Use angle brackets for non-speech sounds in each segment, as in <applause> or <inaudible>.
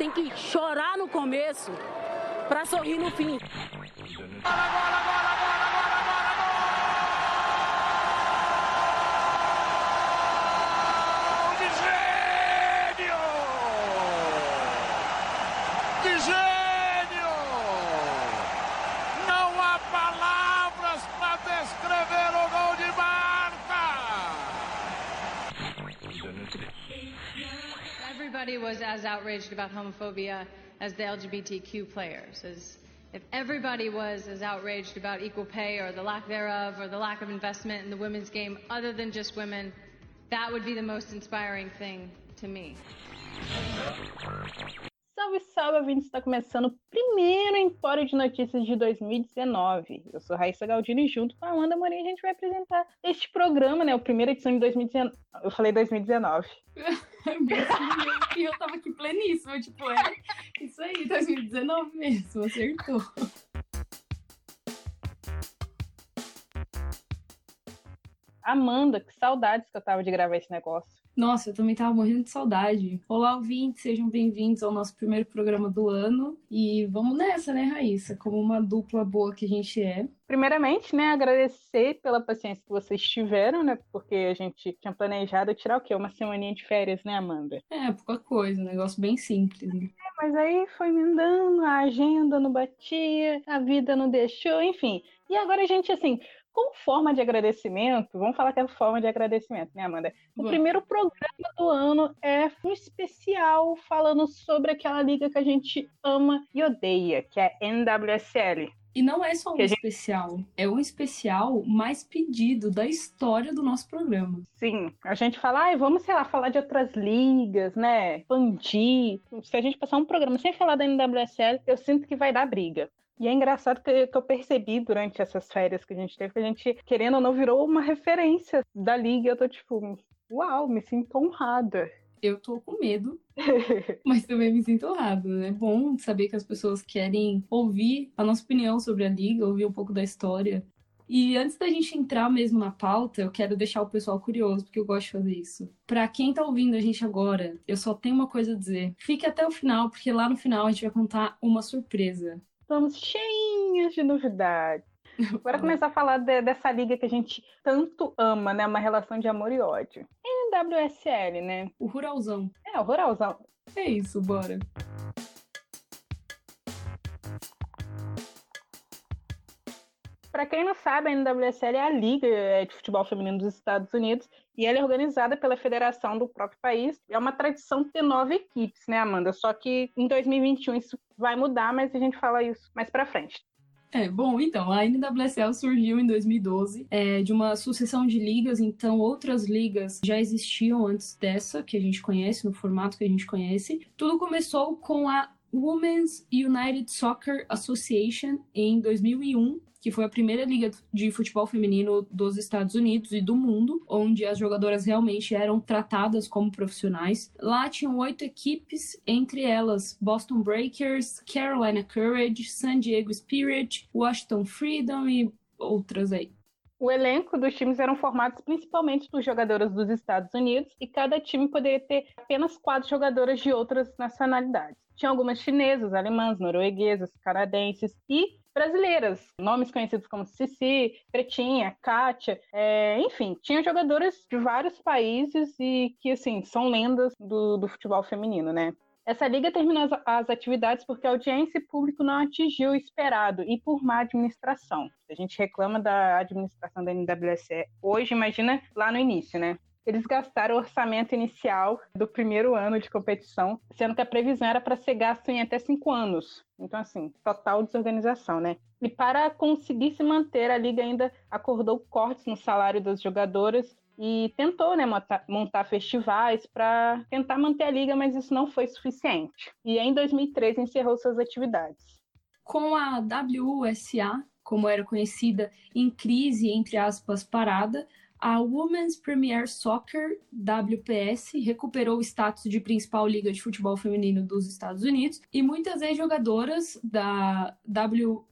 tem que chorar no começo para sorrir no fim. Everybody was as outraged about homophobia as the LGBTQ players. As if everybody was as outraged about equal pay or the lack thereof or the lack of investment in the women's game other than just women, that would be the most inspiring thing to me. Salve, salve, ouvintes! Está começando o primeiro Empório de Notícias de 2019. Eu sou Raíssa Galdini e junto com a Amanda Morim a gente vai apresentar este programa, né? O primeiro edição de 2019. Eu falei 2019. <laughs> <laughs> e eu tava aqui pleníssima, tipo, é isso aí, 2019 mesmo, acertou. Amanda, que saudades que eu tava de gravar esse negócio. Nossa, eu também tava morrendo de saudade. Olá, ouvintes, sejam bem-vindos ao nosso primeiro programa do ano. E vamos nessa, né, Raíssa? Como uma dupla boa que a gente é. Primeiramente, né, agradecer pela paciência que vocês tiveram, né? Porque a gente tinha planejado tirar o quê? Uma semaninha de férias, né, Amanda? É, pouca coisa, um negócio bem simples. Né? É, mas aí foi me dando, a agenda não batia, a vida não deixou, enfim. E agora a gente, assim, como forma de agradecimento, vamos falar que é forma de agradecimento, né, Amanda? O Bom. primeiro programa do ano é um especial falando sobre aquela liga que a gente ama e odeia, que é NWSL. E não é só um gente... especial, é um especial mais pedido da história do nosso programa. Sim, a gente fala, ah, vamos, sei lá, falar de outras ligas, né? Expandir. Se a gente passar um programa sem falar da NWSL, eu sinto que vai dar briga. E é engraçado que eu percebi durante essas férias que a gente teve, que a gente, querendo ou não, virou uma referência da liga. Eu tô tipo, uau, me sinto honrada. Eu tô com medo, <laughs> mas também me sinto honrada, né? É bom saber que as pessoas querem ouvir a nossa opinião sobre a liga, ouvir um pouco da história. E antes da gente entrar mesmo na pauta, eu quero deixar o pessoal curioso, porque eu gosto de fazer isso. Para quem tá ouvindo a gente agora, eu só tenho uma coisa a dizer. Fique até o final, porque lá no final a gente vai contar uma surpresa. Estamos cheinhos de novidades. <laughs> Bora começar a falar de, dessa liga que a gente tanto ama, né? Uma relação de amor e ódio. NWSL, né? O Ruralzão. É, o Ruralzão. É isso, bora. Para quem não sabe, a NWSL é a liga é, de futebol feminino dos Estados Unidos e ela é organizada pela federação do próprio país. É uma tradição ter nove equipes, né, Amanda? Só que em 2021 isso vai mudar, mas a gente fala isso mais para frente. É, bom, então, a NWSL surgiu em 2012 é, de uma sucessão de ligas, então outras ligas já existiam antes dessa, que a gente conhece, no formato que a gente conhece. Tudo começou com a Women's United Soccer Association em 2001, que foi a primeira liga de futebol feminino dos Estados Unidos e do mundo, onde as jogadoras realmente eram tratadas como profissionais. Lá tinham oito equipes, entre elas Boston Breakers, Carolina Courage, San Diego Spirit, Washington Freedom e outras aí. O elenco dos times eram formados principalmente por jogadoras dos Estados Unidos e cada time poderia ter apenas quatro jogadoras de outras nacionalidades. Tinha algumas chinesas, alemãs, norueguesas, canadenses e brasileiras, nomes conhecidos como Cici, Pretinha, Kátia, é, enfim, tinha jogadoras de vários países e que, assim, são lendas do, do futebol feminino, né? Essa liga terminou as, as, atividades porque a audiência e público não atingiu o esperado e por má administração. A gente reclama da administração da NWSE hoje, imagina lá no início, né? Eles gastaram o orçamento inicial do primeiro ano de competição, sendo que a previsão era para ser gasto em até cinco anos. Então, assim, total desorganização, né? E para conseguir se manter, a Liga ainda acordou cortes no salário das jogadoras e tentou né, montar, festivais para tentar manter a liga, mas isso não foi suficiente. E em 2013 encerrou suas atividades. Com a WSA, como era conhecida, em crise, entre aspas, parada, a Women's Premier Soccer, WPS, recuperou o status de principal liga de futebol feminino dos Estados Unidos e muitas ex-jogadoras da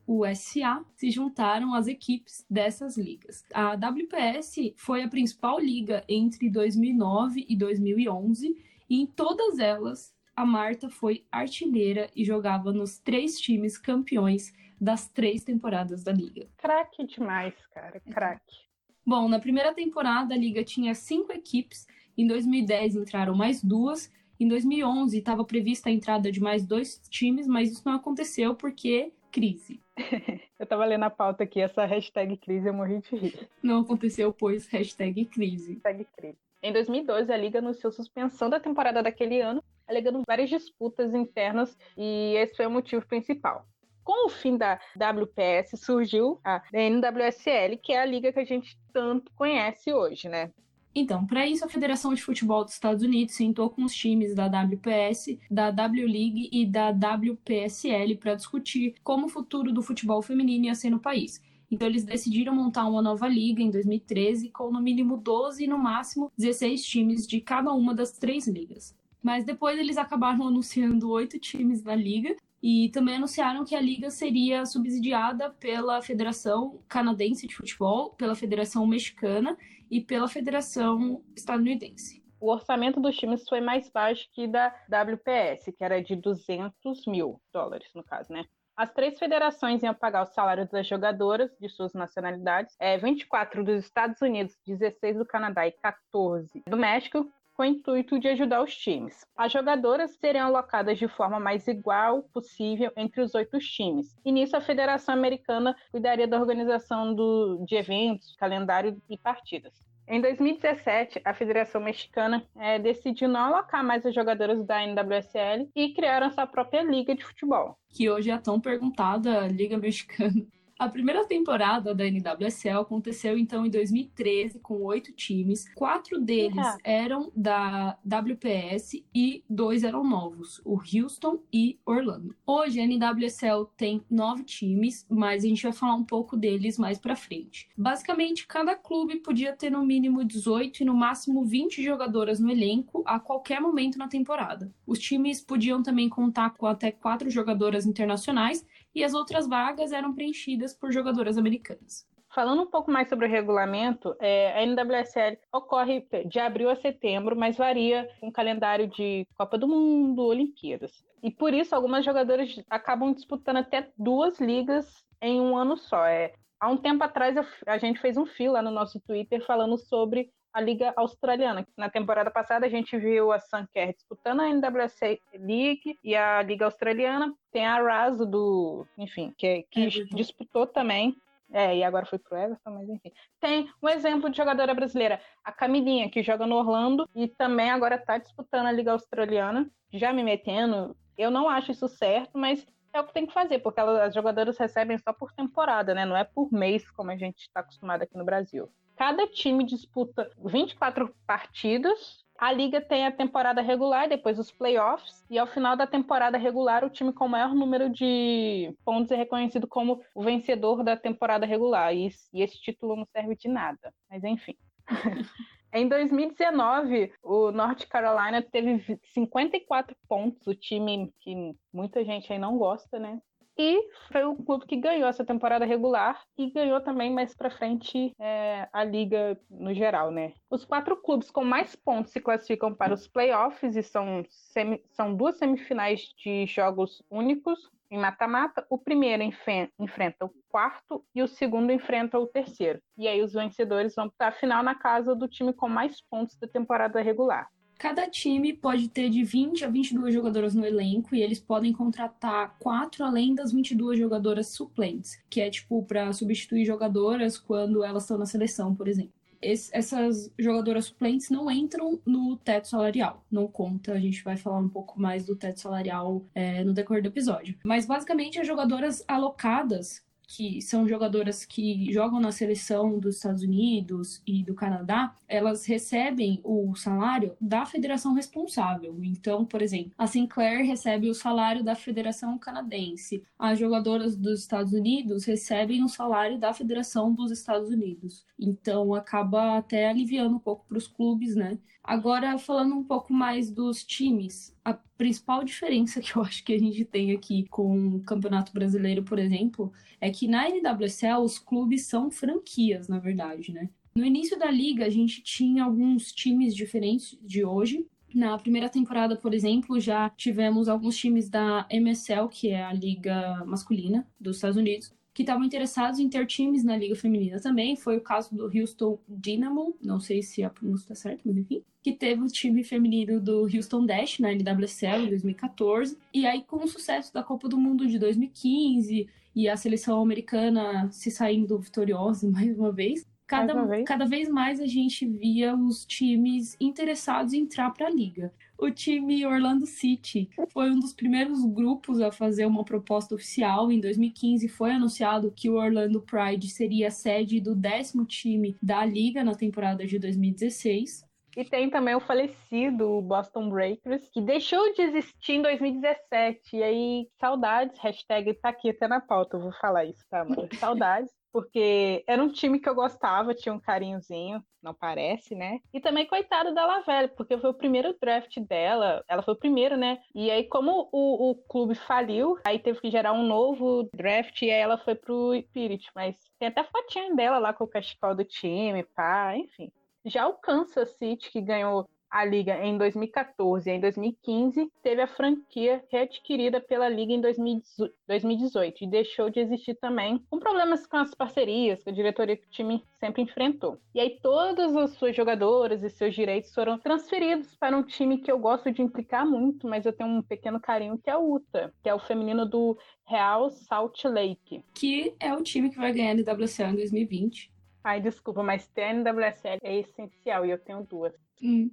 WUSA se juntaram às equipes dessas ligas. A WPS foi a principal liga entre 2009 e 2011 e em todas elas a Marta foi artilheira e jogava nos três times campeões das três temporadas da Liga. Craque demais, cara, craque. Bom, na primeira temporada a Liga tinha cinco equipes, em 2010 entraram mais duas, em 2011 estava prevista a entrada de mais dois times, mas isso não aconteceu porque crise. <laughs> eu tava lendo a pauta aqui, essa hashtag crise eu morri de rir. Não aconteceu, pois hashtag crise. Hashtag crise. Em 2012, a Liga anunciou suspensão da temporada daquele ano, alegando várias disputas internas, e esse foi o motivo principal. Com o fim da WPS, surgiu a NWSL, que é a liga que a gente tanto conhece hoje, né? Então, para isso, a Federação de Futebol dos Estados Unidos sentou com os times da WPS, da W League e da WPSL para discutir como o futuro do futebol feminino ia ser no país. Então, eles decidiram montar uma nova liga em 2013, com no mínimo 12 e no máximo 16 times de cada uma das três ligas. Mas depois eles acabaram anunciando oito times na liga e também anunciaram que a liga seria subsidiada pela Federação Canadense de Futebol, pela Federação Mexicana e pela Federação Estadunidense. O orçamento dos times foi mais baixo que da WPS, que era de 200 mil dólares, no caso, né? As três federações iam pagar os salários das jogadoras de suas nacionalidades, é, 24 dos Estados Unidos, 16 do Canadá e 14 do México, com o intuito de ajudar os times. As jogadoras seriam alocadas de forma mais igual possível entre os oito times. E nisso a Federação Americana cuidaria da organização do, de eventos, calendário e partidas. Em 2017, a Federação Mexicana é, decidiu não alocar mais as jogadoras da NWSL e criaram sua própria liga de futebol. Que hoje é tão perguntada, Liga Mexicana. A primeira temporada da NWSL aconteceu então em 2013 com oito times. Quatro deles eram da WPS e dois eram novos, o Houston e Orlando. Hoje a NWSL tem nove times, mas a gente vai falar um pouco deles mais para frente. Basicamente, cada clube podia ter no mínimo 18 e no máximo 20 jogadoras no elenco a qualquer momento na temporada. Os times podiam também contar com até quatro jogadoras internacionais e as outras vagas eram preenchidas por jogadoras americanas. Falando um pouco mais sobre o regulamento, é, a NWSL ocorre de abril a setembro, mas varia com o calendário de Copa do Mundo, Olimpíadas. E por isso, algumas jogadoras acabam disputando até duas ligas em um ano só. É, há um tempo atrás, a gente fez um fio lá no nosso Twitter falando sobre a Liga Australiana. Na temporada passada a gente viu a Sunker disputando a NWSL League e a Liga Australiana. Tem a Raso do, enfim, que, que é, disputou também. É, e agora foi pro Everton, mas enfim. Tem um exemplo de jogadora brasileira, a Camilinha, que joga no Orlando e também agora está disputando a Liga Australiana. Já me metendo, eu não acho isso certo, mas é o que tem que fazer, porque elas, as jogadoras recebem só por temporada, né? Não é por mês, como a gente está acostumado aqui no Brasil. Cada time disputa 24 partidas. A liga tem a temporada regular, depois os playoffs, e ao final da temporada regular, o time com o maior número de pontos é reconhecido como o vencedor da temporada regular. E, e esse título não serve de nada, mas enfim. <laughs> Em 2019, o North Carolina teve 54 pontos, o time que muita gente aí não gosta, né? E foi o clube que ganhou essa temporada regular e ganhou também mais para frente é, a liga no geral, né? Os quatro clubes com mais pontos se classificam para os playoffs e são, semi, são duas semifinais de jogos únicos em mata-mata. O primeiro enfrenta o quarto e o segundo enfrenta o terceiro. E aí os vencedores vão para a final na casa do time com mais pontos da temporada regular. Cada time pode ter de 20 a 22 jogadoras no elenco e eles podem contratar quatro além das 22 jogadoras suplentes, que é tipo para substituir jogadoras quando elas estão na seleção, por exemplo. Essas jogadoras suplentes não entram no teto salarial, não conta. A gente vai falar um pouco mais do teto salarial é, no decorrer do episódio. Mas basicamente, as jogadoras alocadas que são jogadoras que jogam na seleção dos Estados Unidos e do Canadá, elas recebem o salário da federação responsável. Então, por exemplo, a Sinclair recebe o salário da federação canadense, as jogadoras dos Estados Unidos recebem o salário da federação dos Estados Unidos. Então, acaba até aliviando um pouco para os clubes, né? Agora, falando um pouco mais dos times, a principal diferença <laughs> que eu acho que a gente tem aqui com o Campeonato Brasileiro, por exemplo, é que na NWSL os clubes são franquias, na verdade, né? No início da liga, a gente tinha alguns times diferentes de hoje, Na primeira temporada, por exemplo, já tivemos alguns times da MSL, que é a liga masculina dos Estados Unidos, que estavam interessados em ter times na liga feminina também. Foi o caso do Houston Dynamo, não sei se a pronúncia está certa, mas enfim, que teve o time feminino do Houston Dash na NWSL em 2014. E aí, com o sucesso da Copa do Mundo de 2015 e a seleção americana se saindo vitoriosa <laughs> mais uma vez, cada, vez. cada vez mais a gente via os times interessados em entrar para a liga. O time Orlando City foi um dos primeiros grupos a fazer uma proposta oficial. Em 2015 foi anunciado que o Orlando Pride seria a sede do décimo time da liga na temporada de 2016. E tem também o falecido Boston Breakers, que deixou de existir em 2017. E aí, saudades, hashtag tá aqui até na pauta, eu vou falar isso, tá, mano? <laughs> Saudades porque era um time que eu gostava, tinha um carinhozinho, não parece, né? E também, coitada da Lavelle, porque foi o primeiro draft dela, ela foi o primeiro, né? E aí, como o, o clube faliu, aí teve que gerar um novo draft e aí ela foi pro Spirit, mas tem até fotinha dela lá com o cachecol do time, pá, enfim. Já o Kansas City, que ganhou a liga em 2014 e em 2015, teve a franquia readquirida pela liga em 2018 e deixou de existir também, com problemas com as parcerias que a diretoria que o time sempre enfrentou. E aí todas as suas jogadoras e seus direitos foram transferidos para um time que eu gosto de implicar muito, mas eu tenho um pequeno carinho que é o UTA, que é o feminino do Real Salt Lake, que é o time que vai ganhar a NWSL em 2020. Ai, desculpa, mas ter a NWSL é essencial e eu tenho duas. Hum.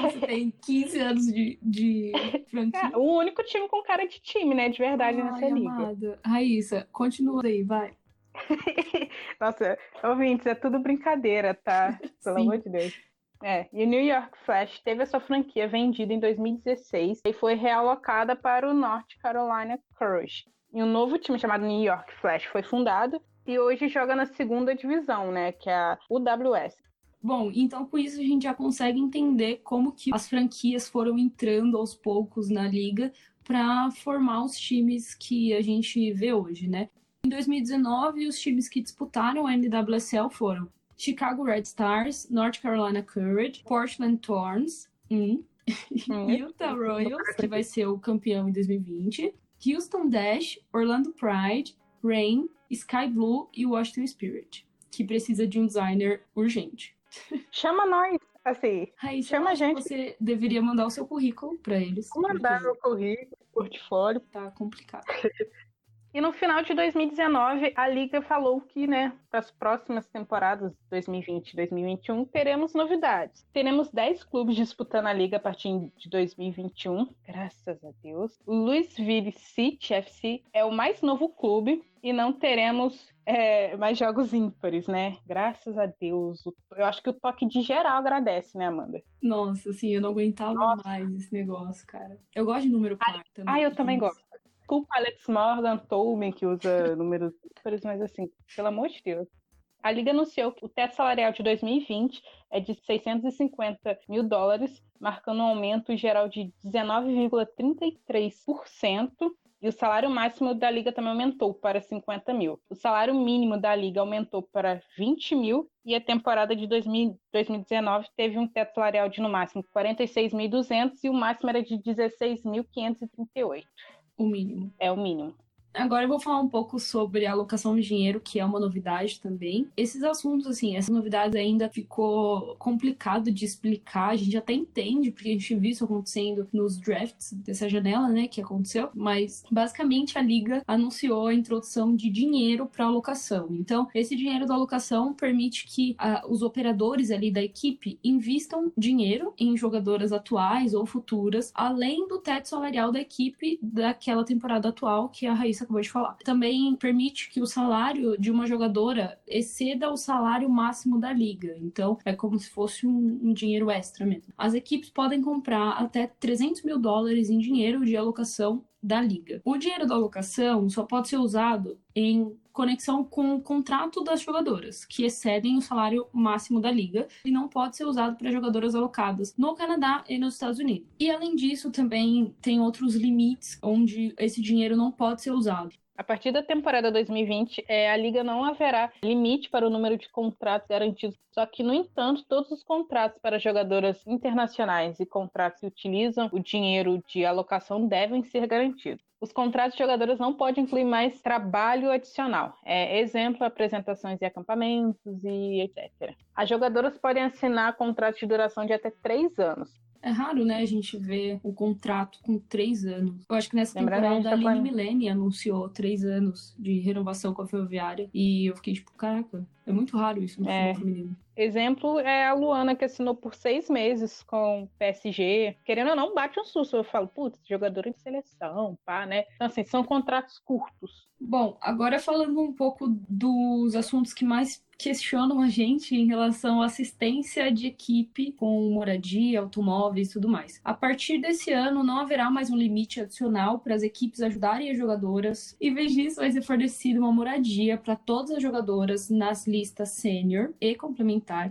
Você tem 15 anos de, de franquia. É, o único time com cara de time, né? De verdade Ai, nessa liga. Amada. Raíssa, continua aí, vai. <laughs> Nossa, ouvintes, é tudo brincadeira, tá? <laughs> Pelo Sim. amor de Deus. É, e o New York Flash teve a sua franquia vendida em 2016 e foi realocada para o North Carolina Courage. E um novo time chamado New York Flash foi fundado e hoje joga na segunda divisão, né, que é a UWS. Bom, então com isso a gente já consegue entender como que as franquias foram entrando aos poucos na liga para formar os times que a gente vê hoje, né? Em 2019, os times que disputaram a NWSL foram Chicago Red Stars, North Carolina Courage, Portland Thorns, <laughs> hum. Utah Royals, que vai ser o campeão em 2020, Houston Dash, Orlando Pride, Rain, Sky Blue e Washington Spirit, que precisa de um designer urgente. Chama nós, assim. Raíssa, chama a gente. Você deveria mandar o seu currículo para eles. Vou mandar porque... o currículo, portfólio. Tá complicado. <laughs> E no final de 2019, a Liga falou que, né, para as próximas temporadas 2020 e 2021, teremos novidades. Teremos 10 clubes disputando a Liga a partir de 2021, graças a Deus. O Louisville City FC é o mais novo clube e não teremos é, mais jogos ímpares, né? Graças a Deus. Eu acho que o toque de geral agradece, né, Amanda? Nossa, assim, eu não aguentava Nossa. mais esse negócio, cara. Eu gosto de número par também. Ah, eu também gosto. Desculpa, Alex Morgan, Tolman, que usa <laughs> números ímpares, mas assim, pelo amor de Deus. A Liga anunciou que o teto salarial de 2020 é de 650 mil dólares, marcando um aumento geral de 19,33%, e o salário máximo da Liga também aumentou para 50 mil. O salário mínimo da Liga aumentou para 20 mil, e a temporada de 2000, 2019 teve um teto salarial de no máximo 46.200 e o máximo era de 16.538. O mínimo. É o mínimo. Agora eu vou falar um pouco sobre a alocação de dinheiro, que é uma novidade também. Esses assuntos, assim, essa novidade ainda ficou complicado de explicar. A gente até entende, porque a gente viu isso acontecendo nos drafts dessa janela, né, que aconteceu. Mas, basicamente, a liga anunciou a introdução de dinheiro para alocação. Então, esse dinheiro da alocação permite que uh, os operadores ali da equipe invistam dinheiro em jogadoras atuais ou futuras, além do teto salarial da equipe daquela temporada atual, que é a Raíssa acabou de falar. Também permite que o salário de uma jogadora exceda o salário máximo da liga. Então, é como se fosse um, um dinheiro extra mesmo. As equipes podem comprar até 300 mil dólares em dinheiro de alocação da liga. O dinheiro da alocação só pode ser usado em conexão com o contrato das jogadoras, que excedem o salário máximo da liga, e não pode ser usado para jogadoras alocadas no Canadá e nos Estados Unidos. E além disso, também tem outros limites onde esse dinheiro não pode ser usado. A partir da temporada 2020, é, a liga não haverá limite para o número de contratos garantidos. Só que, no entanto, todos os contratos para jogadoras internacionais e contratos que utilizam o dinheiro de alocação devem ser garantidos. Os contratos de jogadoras não podem incluir mais trabalho adicional. É, exemplo, apresentações e acampamentos e etc. As jogadoras podem assinar contratos de duração de até três anos. É raro, né, a gente ver o contrato com três anos. Eu acho que nessa Lembrando temporada a, a Aline Milene anunciou três anos de renovação com a Ferroviária. E eu fiquei tipo, caraca, é muito raro isso no é. feminino. Exemplo é a Luana, que assinou por seis meses com PSG. Querendo ou não, bate um susto. Eu falo, putz, jogadora de seleção, pá, né? Então, assim, são contratos curtos. Bom, agora falando um pouco dos assuntos que mais questionam a gente em relação à assistência de equipe com moradia, automóveis e tudo mais. A partir desse ano, não haverá mais um limite adicional para as equipes ajudarem as jogadoras. Em vez disso, vai ser fornecida uma moradia para todas as jogadoras nas listas sênior e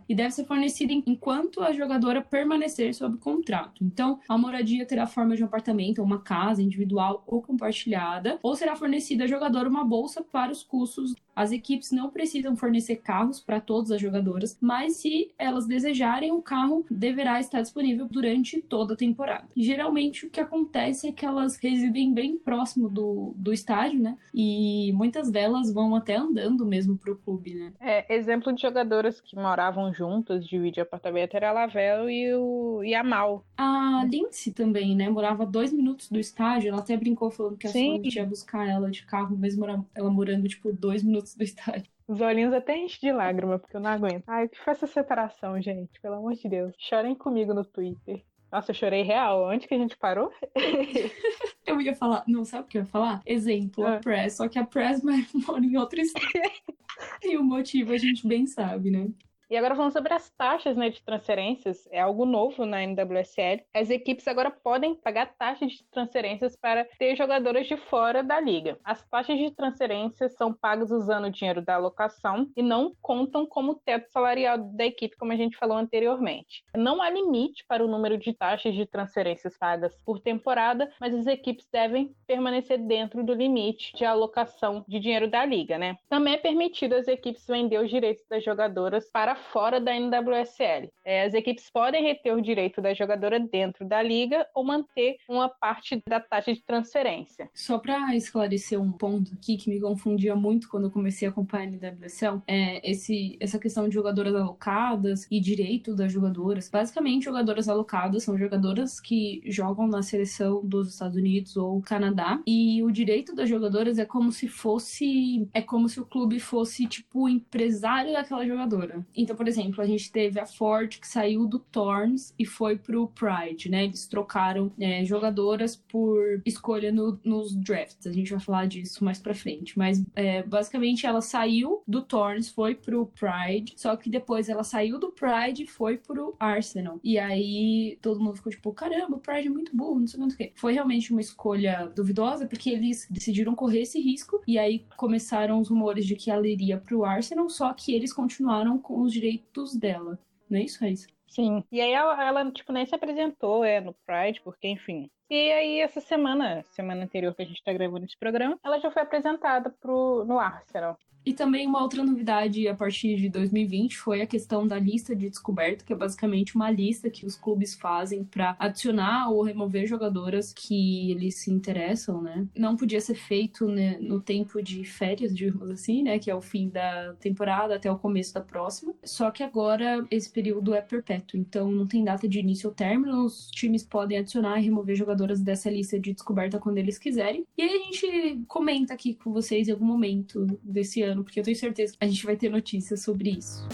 e deve ser fornecida enquanto a jogadora permanecer sob contrato. Então, a moradia terá forma de um apartamento uma casa individual ou compartilhada, ou será fornecida à jogadora uma bolsa para os custos. As equipes não precisam fornecer carros para todas as jogadoras, mas se elas desejarem, o carro deverá estar disponível durante toda a temporada. Geralmente, o que acontece é que elas residem bem próximo do, do estádio, né? E muitas delas vão até andando mesmo para o clube, né? É, exemplo de jogadoras que moravam juntas, dividiam apartamento, era a Lavelle e, o, e a Mal. A Lindsay também, né? Morava dois minutos do estádio. Ela até brincou falando que a Sim. Sony ia buscar ela de carro, mesmo ela morando, tipo, dois minutos do estádio. Os olhinhos até enchem de lágrima, porque eu não aguento. Ai, o que foi essa separação, gente? Pelo amor de Deus. Chorem comigo no Twitter. Nossa, eu chorei real. Onde que a gente parou? <laughs> eu ia falar, não sabe o que eu ia falar? Exemplo, ah. a Press. Só que a Press <laughs> mora em outro estado. <laughs> e o motivo a gente bem sabe, né? E agora falando sobre as taxas né, de transferências, é algo novo na NWSL. As equipes agora podem pagar taxas de transferências para ter jogadoras de fora da liga. As taxas de transferências são pagas usando o dinheiro da alocação e não contam como teto salarial da equipe, como a gente falou anteriormente. Não há limite para o número de taxas de transferências pagas por temporada, mas as equipes devem permanecer dentro do limite de alocação de dinheiro da liga, né? Também é permitido às equipes vender os direitos das jogadoras para fora da NWSL. É, as equipes podem reter o direito da jogadora dentro da liga ou manter uma parte da taxa de transferência. Só para esclarecer um ponto aqui que me confundia muito quando eu comecei a acompanhar a NWSL, é esse, essa questão de jogadoras alocadas e direito das jogadoras. Basicamente, jogadoras alocadas são jogadoras que jogam na seleção dos Estados Unidos ou Canadá e o direito das jogadoras é como se fosse é como se o clube fosse tipo o empresário daquela jogadora. Então, por exemplo, a gente teve a Ford que saiu do Thorns e foi pro Pride, né? Eles trocaram é, jogadoras por escolha no, nos drafts. A gente vai falar disso mais pra frente. Mas é, basicamente ela saiu do Thorns, foi pro Pride, só que depois ela saiu do Pride e foi pro Arsenal. E aí todo mundo ficou tipo, caramba, o Pride é muito burro, não sei o que. Foi realmente uma escolha duvidosa, porque eles decidiram correr esse risco. E aí começaram os rumores de que ela iria pro Arsenal, só que eles continuaram com os direitos dela. Não é isso, Raíssa? Sim. E aí ela, ela, tipo, nem se apresentou é, no Pride, porque, enfim. E aí, essa semana, semana anterior que a gente tá gravando esse programa, ela já foi apresentada pro, no Arsenal. E também uma outra novidade a partir de 2020 foi a questão da lista de descoberta, que é basicamente uma lista que os clubes fazem para adicionar ou remover jogadoras que eles se interessam, né? Não podia ser feito né, no tempo de férias, digamos assim, né? Que é o fim da temporada até o começo da próxima. Só que agora esse período é perpétuo, então não tem data de início ou término. Os times podem adicionar e remover jogadoras dessa lista de descoberta quando eles quiserem. E aí a gente comenta aqui com vocês em algum momento desse ano ano, porque eu tenho certeza que a gente vai ter notícias sobre isso.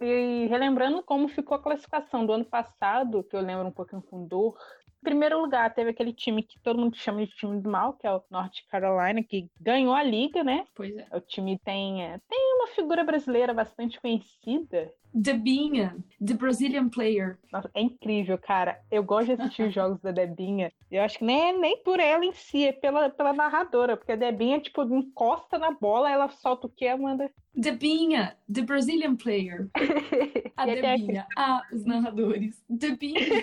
E relembrando como ficou a classificação do ano passado, que eu lembro um pouquinho com dor. Em primeiro lugar, teve aquele time que todo mundo chama de time do mal, que é o North Carolina, que ganhou a liga, né? Pois é. O time tem, é, tem uma figura brasileira bastante conhecida, Debinha, The Brazilian Player. Nossa, é incrível, cara. Eu gosto de assistir os jogos da Debinha. Eu acho que nem, nem por ela em si, é pela, pela narradora, porque a Debinha, tipo, encosta na bola, ela solta o que, Amanda? Debinha, The Brazilian Player. A <laughs> Debinha. Ah, os narradores. Debinha. Sim,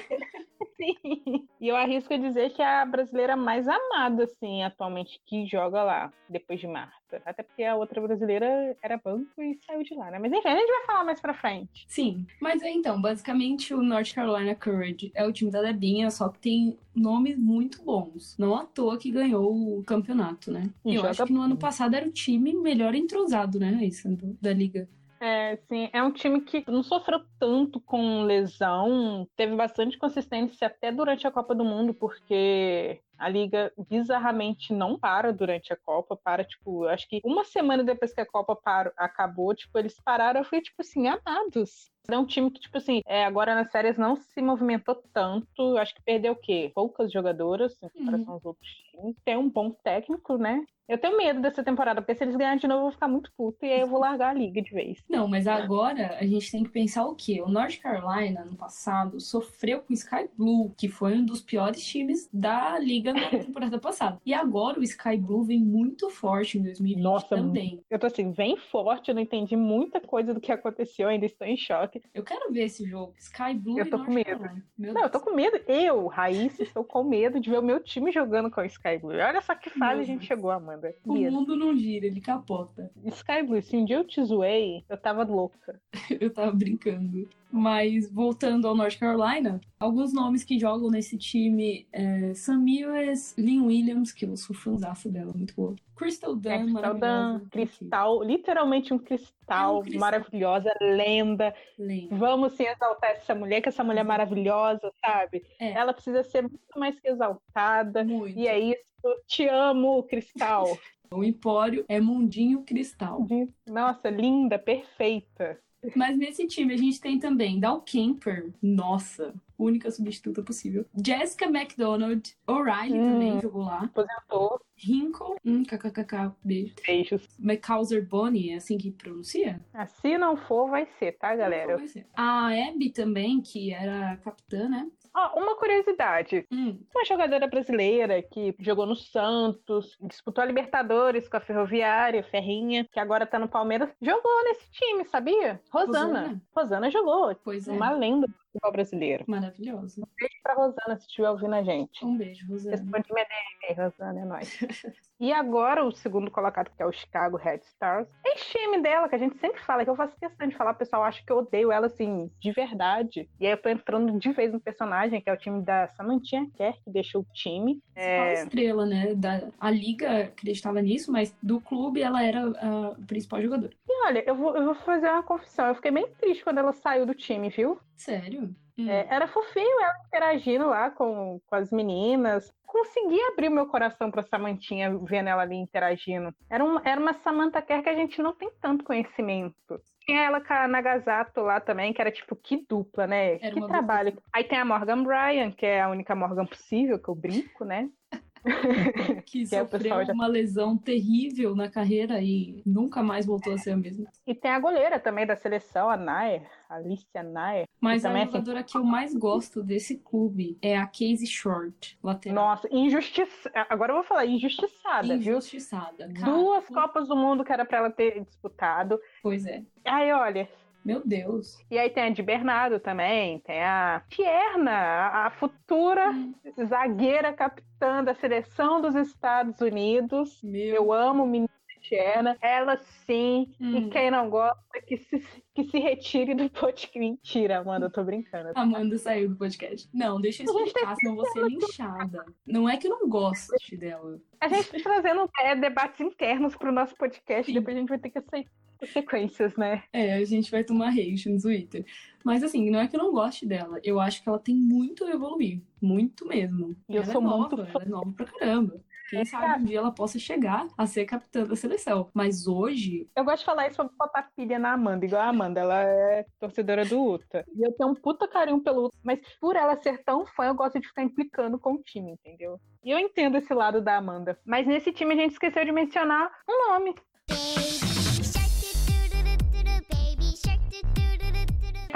<laughs> Sim. E eu arrisco a dizer que é a brasileira mais amada, assim, atualmente, que joga lá, depois de Marta. Até porque a outra brasileira era banco e saiu de lá, né? Mas enfim, a gente vai falar mais pra frente. Sim. Mas então, basicamente o North Carolina Courage é o time da Debinha, só que tem nomes muito bons. Não à toa que ganhou o campeonato, né? E eu acho que no ano passado era o time melhor entrosado, né, isso, da liga. É, sim, é um time que não sofreu tanto com lesão, teve bastante consistência até durante a Copa do Mundo, porque a liga bizarramente não para durante a Copa, para, tipo, acho que uma semana depois que a Copa parou, acabou, tipo, eles pararam, eu fui, tipo assim, amados. É um time que, tipo assim, é, agora nas séries não se movimentou tanto, acho que perdeu o quê? Poucas jogadoras em comparação aos outros times. Tem um bom técnico, né? Eu tenho medo dessa temporada, porque se eles ganharem de novo, eu vou ficar muito puto e aí eu vou largar a liga de vez. Não, mas agora a gente tem que pensar o quê? O North Carolina, no passado, sofreu com o Sky Blue, que foi um dos piores times da liga na <laughs> temporada passada. E agora o Sky Blue vem muito forte em 2020 Nossa, também. Eu tô assim, bem forte, eu não entendi muita coisa do que aconteceu, ainda estou em choque. Eu quero ver esse jogo. Sky Blue Eu tô com medo. Não, eu tô Deus. com medo. Eu, Raíssa, estou com medo de ver o meu time jogando com o Sky Blue. Olha só que fase a gente Deus. chegou, Amanda. O mundo não gira, ele capota. Sky Blue, se um dia eu te zoei, eu tava louca. <laughs> Eu tava brincando. Mas voltando ao North Carolina, alguns nomes que jogam nesse time é Sam Mills, Lynn Williams, que eu sou fãzaço dela, muito boa. Crystal Dunn, É, Dan, maravilhosa. cristal, literalmente um cristal, É um cristal. maravilhosa, lenda. Lembro. Vamos sim exaltar essa mulher, que essa mulher é maravilhosa, sabe? É. Ela precisa ser muito mais que exaltada. Muito. E é isso. Te amo, Cristal. <laughs> O Empório é Mundinho Cristal. Nossa, linda, perfeita. Mas nesse time a gente tem também Dal Kemper, nossa, única substituta possível. Jessica McDonald, O'Reilly Hum. também jogou lá. Aposentou. Hinkle, hum, kkkk, beijo. Beijos. McCauser Bonnie, é assim que pronuncia? Ah, Se não for, vai ser, tá, galera? Vai ser. A Abby também, que era capitã, né? Ó, uma curiosidade. Hum, Uma jogadora brasileira que jogou no Santos, disputou a Libertadores com a Ferroviária, Ferrinha, que agora tá no Palmeiras, jogou nesse time, sabia? Rosana. Rosana? Rosana, jogou. pois é. Uma lenda futebol brasileiro. Maravilhosa. Beijo pra Rosana se estiver ouvindo a gente. Um beijo, Rosana. Responde minha DM aí, Rosana, é nóis. <laughs> e agora o segundo colocado, que é o Chicago Red Stars. Esse time dela, que a gente sempre fala, que eu faço questão de falar, o pessoal acha que eu odeio ela, assim, de verdade. E aí eu tô entrando de vez no personagem, que é o time da Samantinha Kerr, que deixou o time. Principal É, estrela, né? Da, a liga acreditava nisso, mas do clube ela era a principal jogadora. E olha, eu vou, eu vou fazer uma confissão. Eu fiquei bem triste quando ela saiu do time, viu? Sério? Hum. É, era fofinho ela interagindo lá com, com as meninas. Consegui abrir meu coração pra Samantinha vendo ela ali interagindo. Era, um, era uma Samantha Kerr que a gente não tem tanto conhecimento. Tinha ela com a Nagasato lá também, que era tipo, que dupla, né? Era que trabalho. dupla. Aí tem a Morgan Bryan, que é a única Morgan possível, que eu brinco, né? <laughs> <laughs> que que é sofreu já- uma lesão terrível na carreira e nunca mais voltou a ser a mesma. E tem a goleira também da seleção, a Nair, a Alicia Nair. Mas a também, assim, jogadora que eu mais gosto desse clube é a Casey Short, lateral. Nossa, injustiçada. Agora eu vou falar, injustiçada, viu? Injustiçada. Cara, Duas Copas do Mundo que era pra ela ter disputado. Pois é. Aí, olha. Meu Deus. E aí tem a de Bernardo também, tem a Tierna, a, futura Hum. zagueira capitã da seleção dos Estados Unidos. Meu. Eu amo menina Tierna. Ela sim. Hum. E quem não gosta, que se, que se retire do podcast. Mentira, Amanda, eu tô brincando. Amanda saiu do podcast. Não, deixa eu explicar, senão eu vou ser linchada. Não é que eu não goste dela. A gente tá trazendo é, debates internos pro nosso podcast, Sim. depois a gente vai ter que aceitar consequências, né? É, a gente vai tomar hate no Twitter. Mas assim, não é que eu não goste dela. Eu acho que ela tem muito a evoluir. Muito mesmo. E eu ela sou é nova, muito ela é nova pra caramba. Quem É, sabe um dia ela possa chegar a ser capitã da seleção. Mas hoje, Eu gosto de falar isso pra botar pilha na Amanda, igual a Amanda, ela é torcedora do Uta. E eu tenho um puta carinho pelo Uta, mas por ela ser tão fã, eu gosto de ficar implicando com o time, entendeu? E eu entendo esse lado da Amanda. Mas nesse time a gente esqueceu de mencionar um nome.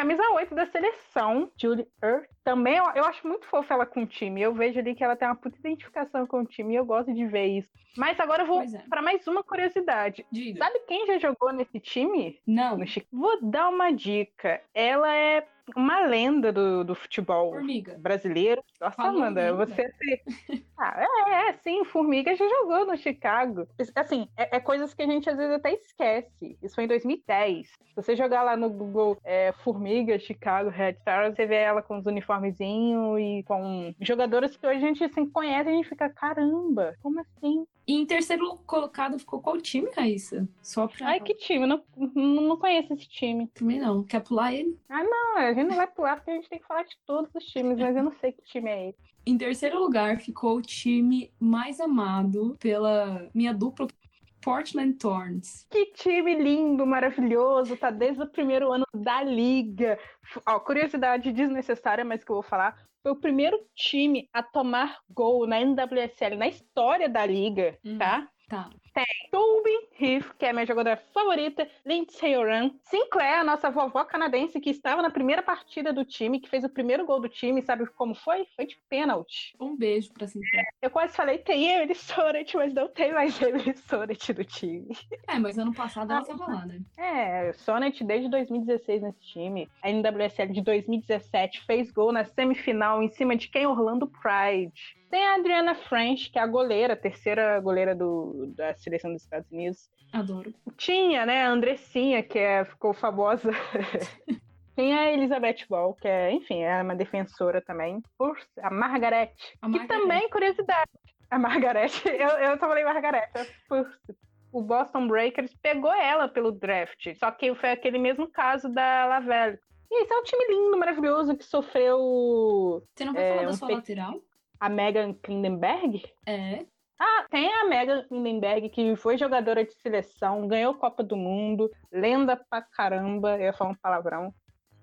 Camisa 8 da seleção, Julie Ertz. também eu, eu, acho muito fofa ela com o time. Eu vejo ali que ela tem uma puta identificação com o time e eu gosto de ver isso. Mas agora eu vou é. para mais uma curiosidade. Diga. Sabe quem já jogou nesse time? Não. Vou dar uma dica. Ela é uma lenda do, do futebol Formiga. brasileiro. Nossa, Amanda, você. ah, é, é, sim, Formiga já jogou no Chicago. Assim, é, é, coisas que a gente às vezes até esquece. Isso foi em 2010. Se você jogar lá no Google é, Formiga, Chicago, Red Stars, você vê ela com os uniformezinhos e com jogadoras que hoje a gente assim, conhece e a gente fica, caramba, como assim? E em terceiro colocado ficou qual time, Raíssa? Só pra. Ai, que time? Não, não, não conheço esse time. Também não. Quer pular ele? Ah, não. A gente não vai pular porque a gente tem que falar de todos os times, mas eu não sei que time é esse. Em terceiro lugar ficou o time mais amado pela minha dupla Portland Thorns. Que time lindo, maravilhoso, tá desde o primeiro ano da liga. Ó, curiosidade desnecessária, mas que eu vou falar foi o primeiro time a tomar gol na NWSL na história da liga, hum, tá? Tá. Tem Tobin Heath, que é a minha jogadora favorita, Lindsay Oran, Sinclair, a nossa vovó canadense, que estava na primeira partida do time, que fez o primeiro gol do time, sabe como foi? Foi de pênalti. Um beijo pra Sinclair. Eu quase falei, tem Emily Soret, mas não tem mais Emily <laughs> Soret do time. É, mas ano passado ela tava lá, né? É, Sonet desde 2016 nesse time. A NWSL de 2017 fez gol na semifinal em cima de quem? Orlando Pride. Tem a Adriana French, que é a goleira, a terceira goleira do, da seleção dos Estados Unidos. Adoro. Tinha, né, a Andressinha, que é, ficou famosa. <laughs> Tem a Elizabeth Ball, que é, enfim, é uma defensora também. Por, a Margaret. A que também, curiosidade. A Margaret, <laughs> eu, eu só falei Margaret. Por, o Boston Breakers pegou ela pelo draft. Só que foi aquele mesmo caso da Lavelle. E esse é um time lindo, maravilhoso, que sofreu. Você não vai é, falar da um sua pe... lateral? A Megan Kindenberg? É. Ah, tem a Megan Kindenberg, que foi jogadora de seleção, ganhou Copa do Mundo, lenda pra caramba, eu ia falar um palavrão.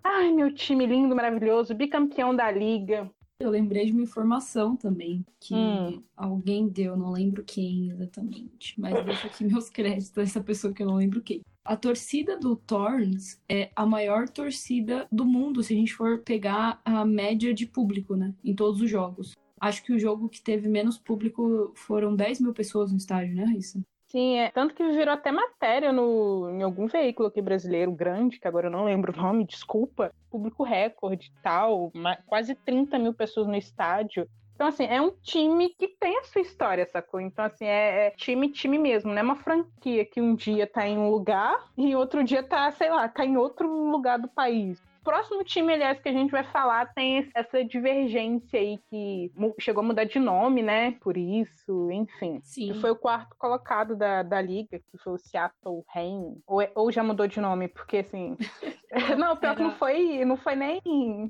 Ai, meu time lindo, maravilhoso, bicampeão da liga. Eu lembrei de uma informação também, que hum. alguém deu, não lembro quem exatamente, mas deixo aqui meus <laughs> créditos a essa pessoa que eu não lembro quem. A torcida do Thorns é a maior torcida do mundo, se a gente for pegar a média de público, né, em todos os jogos. Acho que o jogo que teve menos público foram 10 mil pessoas no estádio, né, Raíssa? Sim, é. Tanto que virou até matéria no, em algum veículo aqui brasileiro grande, que agora eu não lembro o nome, desculpa. Público recorde e tal, quase 30 mil pessoas no estádio. Então, assim, é um time que tem a sua história, sacou? Então, assim, é, é, time, time mesmo, não é uma franquia que um dia tá em um lugar e outro dia tá, sei lá, tá em outro lugar do país próximo time, aliás, que a gente vai falar tem essa divergência aí que chegou a mudar de nome, né? Por isso, enfim. Sim. Que foi o quarto colocado da, da liga, que foi o Seattle Rain. Ou, é, ou já mudou de nome, porque assim. <laughs> <laughs> não, pior que não foi, não foi nem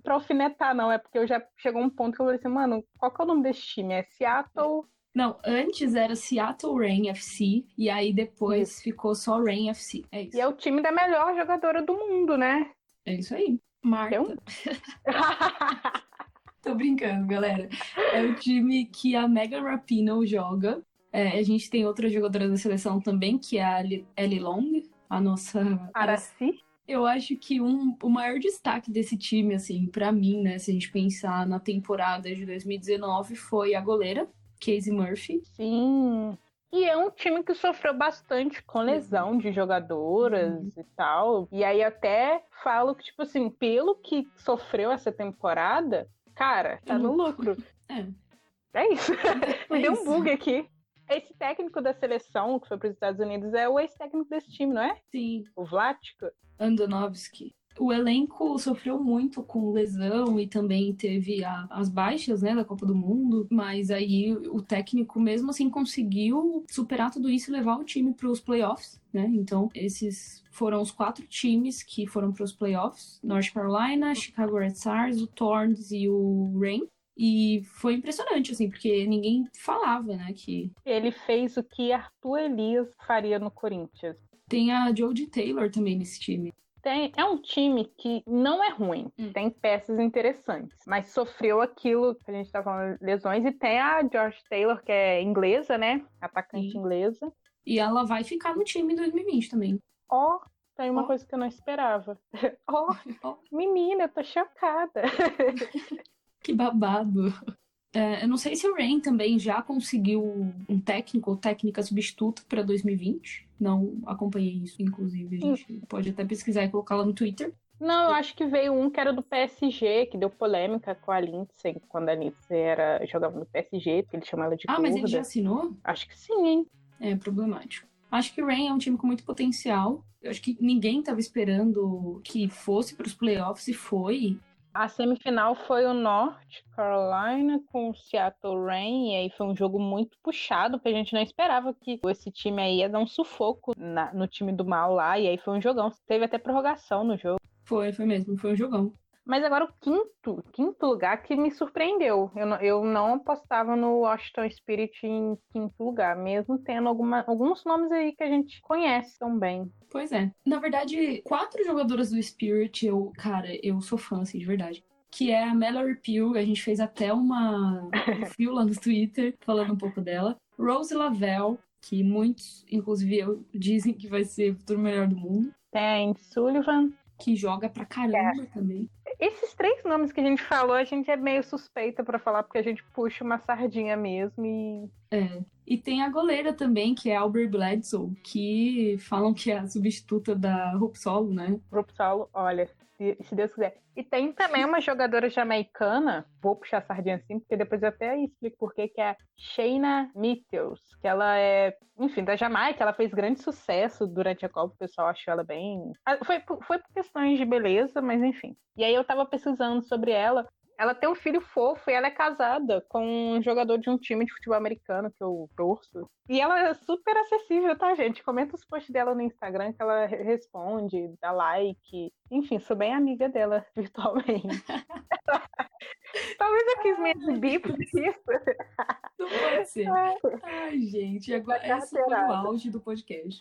pra alfinetar, não. É porque eu já chegou um ponto que eu falei assim, mano, qual que é o nome desse time? É Seattle. Não, antes era Seattle Rain FC e aí depois isso. ficou só Rain FC. É isso. E é o time da melhor jogadora do mundo, né? É isso aí. Marta. Então... <laughs> Tô brincando, galera. É o time que a Megan Rapinoe joga. É, a gente tem outra jogadora da seleção também, que é a Ellie Long, a nossa. Araci? Eu acho que um, o maior destaque desse time, assim, para mim, né, se a gente pensar na temporada de 2019, foi a goleira, Casey Murphy. Sim. E é um time que sofreu bastante com lesão de jogadoras uhum. e tal. E aí até falo que, tipo assim, pelo que sofreu essa temporada, cara, tá no lucro. <laughs> É. É isso. Me <laughs> é deu um bug aqui. Esse técnico da seleção que foi para os Estados Unidos é o ex-técnico desse time, não é? Sim. O Vlático. Andonovski o elenco sofreu muito com lesão e também teve a, as baixas, né, da Copa do Mundo, mas aí o técnico mesmo assim conseguiu superar tudo isso e levar o time para os playoffs, né? Então, esses foram os quatro times que foram para os playoffs: North Carolina, Chicago Red Stars, o Thorns e o Rain. E foi impressionante, assim, porque ninguém falava, né, que... Ele fez o que Arthur Elias faria no Corinthians. Tem a Jodie Taylor também nesse time. Tem, é um time que não é ruim, hum. tem peças interessantes, mas sofreu aquilo que a gente tá falando, lesões, e tem a George Taylor, que é inglesa, né? Atacante Sim. inglesa. E ela vai ficar no time em 2020 também. Ó, oh, tem uma oh. coisa que eu não esperava. <laughs> Ó, <laughs> oh, menina, eu tô chocada. <laughs> Que babado. É, eu não sei se o Rain também já conseguiu um técnico ou técnica substituta para 2020. Não acompanhei isso, inclusive. A gente pode até pesquisar e colocar lá no Twitter. Não, eu acho que veio um que era do PSG, que deu polêmica com a Lindsay, quando a Lindsay era, jogava no PSG, porque ele chamou ela de Ah, curda. mas ele já assinou? Acho que sim, hein? É problemático. Acho que o Rain é um time com muito potencial. Eu acho que ninguém estava esperando que fosse para os playoffs e foi. A semifinal foi o North Carolina com o Seattle Rain, e aí foi um jogo muito puxado, porque a gente não esperava que esse time aí ia dar um sufoco na- no time do mal lá, e aí foi um jogão. Teve até prorrogação no jogo. Foi, foi mesmo, foi um jogão. Mas agora o quinto, quinto lugar que me surpreendeu. Eu não, eu não apostava no Washington Spirit em quinto lugar, mesmo tendo alguma, alguns nomes aí que a gente conhece também. Pois é. Na verdade, quatro jogadoras do Spirit, eu, cara, eu sou fã, assim, de verdade. Que é a Mallory Pugh, a gente fez até uma um fio lá no Twitter falando um pouco dela. Rose Lavelle, que muitos, inclusive eu, dizem que vai ser o futuro melhor do mundo. Tem Sullivan. Que joga pra caramba também. Esses três nomes que a gente falou, a gente é meio suspeita pra falar, porque a gente puxa uma sardinha mesmo e. É. E tem a goleira também, que é a Aubrey Bledsoe, que falam que é a substituta da Hope Solo, né? Grupo Saulo, olha, se, se Deus quiser. E tem também uma jogadora jamaicana, vou puxar a sardinha assim, porque depois eu até explico por que, é a Shayna Mitchell, que ela é, enfim, da Jamaica, ela fez grande sucesso durante a Copa, o pessoal achou ela bem. Ah, Foi, foi por questões de beleza, mas enfim. E aí eu tava pesquisando sobre ela. Ela tem um filho fofo e ela é casada com um jogador de um time de futebol americano que eu torço. E ela é super acessível, tá, gente? Comenta os posts dela no Instagram que ela re- responde, dá like. Enfim, sou bem amiga dela <laughs> virtualmente. <laughs> Talvez eu quis me exibir por isso. Não pode ser. <laughs> Ai, gente, agora Tá esse foi o auge do podcast.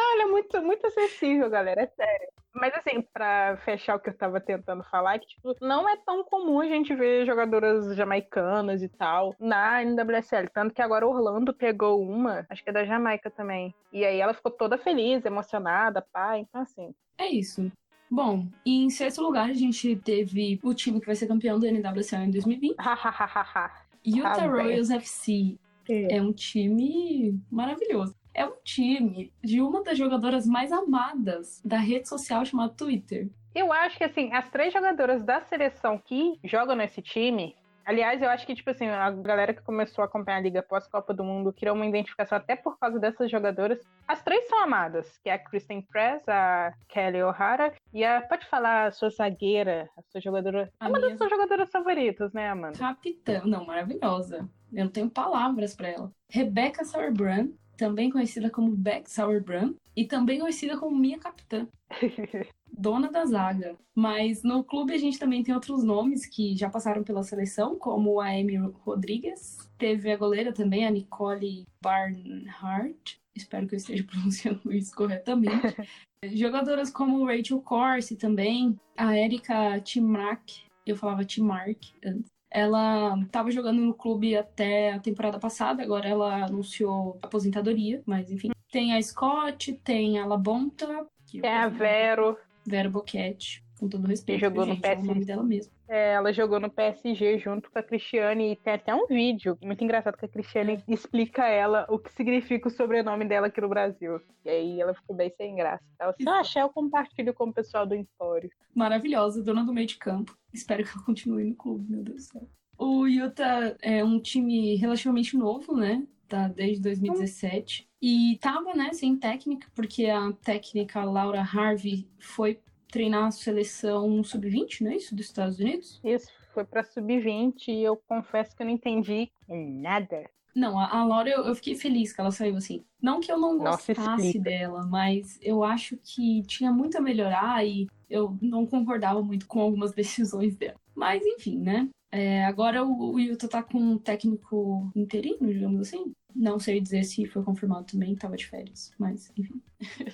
Não, ela é muito, muito acessível, galera, é sério. Mas assim, pra fechar o que eu tava tentando falar, é que tipo, não é tão comum a gente ver jogadoras jamaicanas e tal na NWSL. Tanto que agora Orlando pegou uma, acho que é da Jamaica também. E aí ela ficou toda feliz, emocionada, pá. Então assim. É isso. Bom, em sexto lugar, a gente teve o time que vai ser campeão da NWSL em 2020. Hahaha. Utah Ah. Royals FC. É um time maravilhoso. É um time de uma das jogadoras mais amadas da rede social chamada Twitter. Eu acho que, assim, as três jogadoras da seleção que jogam nesse time. Aliás, eu acho que, tipo assim, a galera que começou a acompanhar a Liga pós-Copa do Mundo criou uma identificação até por causa dessas jogadoras. As três são amadas, que é a Kristen Press, a Kelly O'Hara e a. Pode falar a sua zagueira, a sua jogadora. A uma minha das suas jogadoras favoritas, né, Amanda? capitã, não, maravilhosa. Eu não tenho palavras pra ela. Rebecca Sauerbrunn, também conhecida como Beck Sauerbrunn, e também conhecida como minha capitã. <laughs> dona da zaga. Mas no clube a gente também tem outros nomes que já passaram pela seleção, como a Amy Rodrigues. Teve a goleira também, a Nicole Barnhart. Espero que eu esteja <laughs> pronunciando isso corretamente. <laughs> Jogadoras como Rachel Corsi também, a Erika Timark. Eu falava Timark antes. Ela estava jogando no clube até a temporada passada, agora ela anunciou aposentadoria, mas enfim. Tem a Scott, tem a Labonta, Tem a Vero. Vera Boquete, com todo respeito, jogou viu, no gente, é o PSG. nome dela mesmo. É, ela jogou no PSG junto com a Cristiane e tem até um vídeo muito engraçado que a Cristiane explica a ela o que significa o sobrenome dela aqui no Brasil. E aí ela ficou bem sem graça. e tal. Se eu achar, eu compartilho com o pessoal do Empório. Maravilhosa, dona do meio de campo. Espero que ela continue no clube, meu Deus do céu. O Utah é um time relativamente novo, né? Tá desde 2017. E tava, né, sem técnica, porque a técnica Laura Harvey foi treinar a seleção sub-20, não é isso? Dos Estados Unidos? Isso foi pra sub-20 e eu confesso que eu não entendi nada. Não, a, a Laura, eu, eu fiquei feliz que ela saiu assim. Não que eu não Nossa, gostasse explica. dela, mas eu acho que tinha muito a melhorar e eu não concordava muito com algumas <laughs> decisões dela. Mas enfim, né? É, agora o, o Utah tá com um técnico interino, digamos assim. Não sei dizer se foi confirmado também, tava de férias, mas enfim.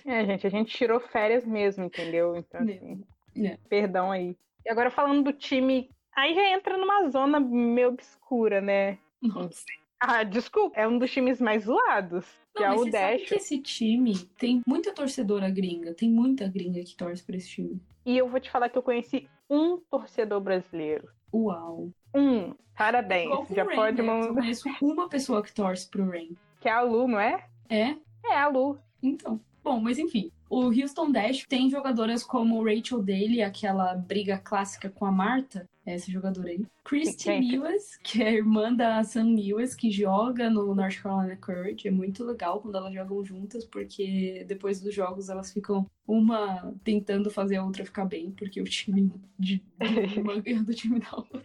É, gente, a gente tirou férias mesmo, entendeu? Então, assim, É. perdão aí. E agora falando do time, aí já entra numa zona meio obscura, né? Nossa. Ah, desculpa, é um dos times mais zoados, que Não, é mas o você sabe Dash. que esse time tem muita torcedora gringa, tem muita gringa que torce pra esse time. E eu vou te falar que eu conheci um torcedor brasileiro. Uau. Um. Parabéns. Com Já Rain, pode né? Eu mandar. conheço uma pessoa que torce pro Rain. Que é a Lu, não é? É? É a Lu. Então. Bom, mas enfim. O Houston Dash tem jogadoras como Rachel Daly, aquela briga clássica com a Marta, essa jogadora aí. Christy. Mewes, que é a irmã da Sam Mewes, que joga no North Carolina Courage. É muito legal quando elas jogam juntas, porque depois dos jogos elas ficam uma tentando fazer a outra ficar bem, porque o time de, de <laughs> uma ganha do time da outra.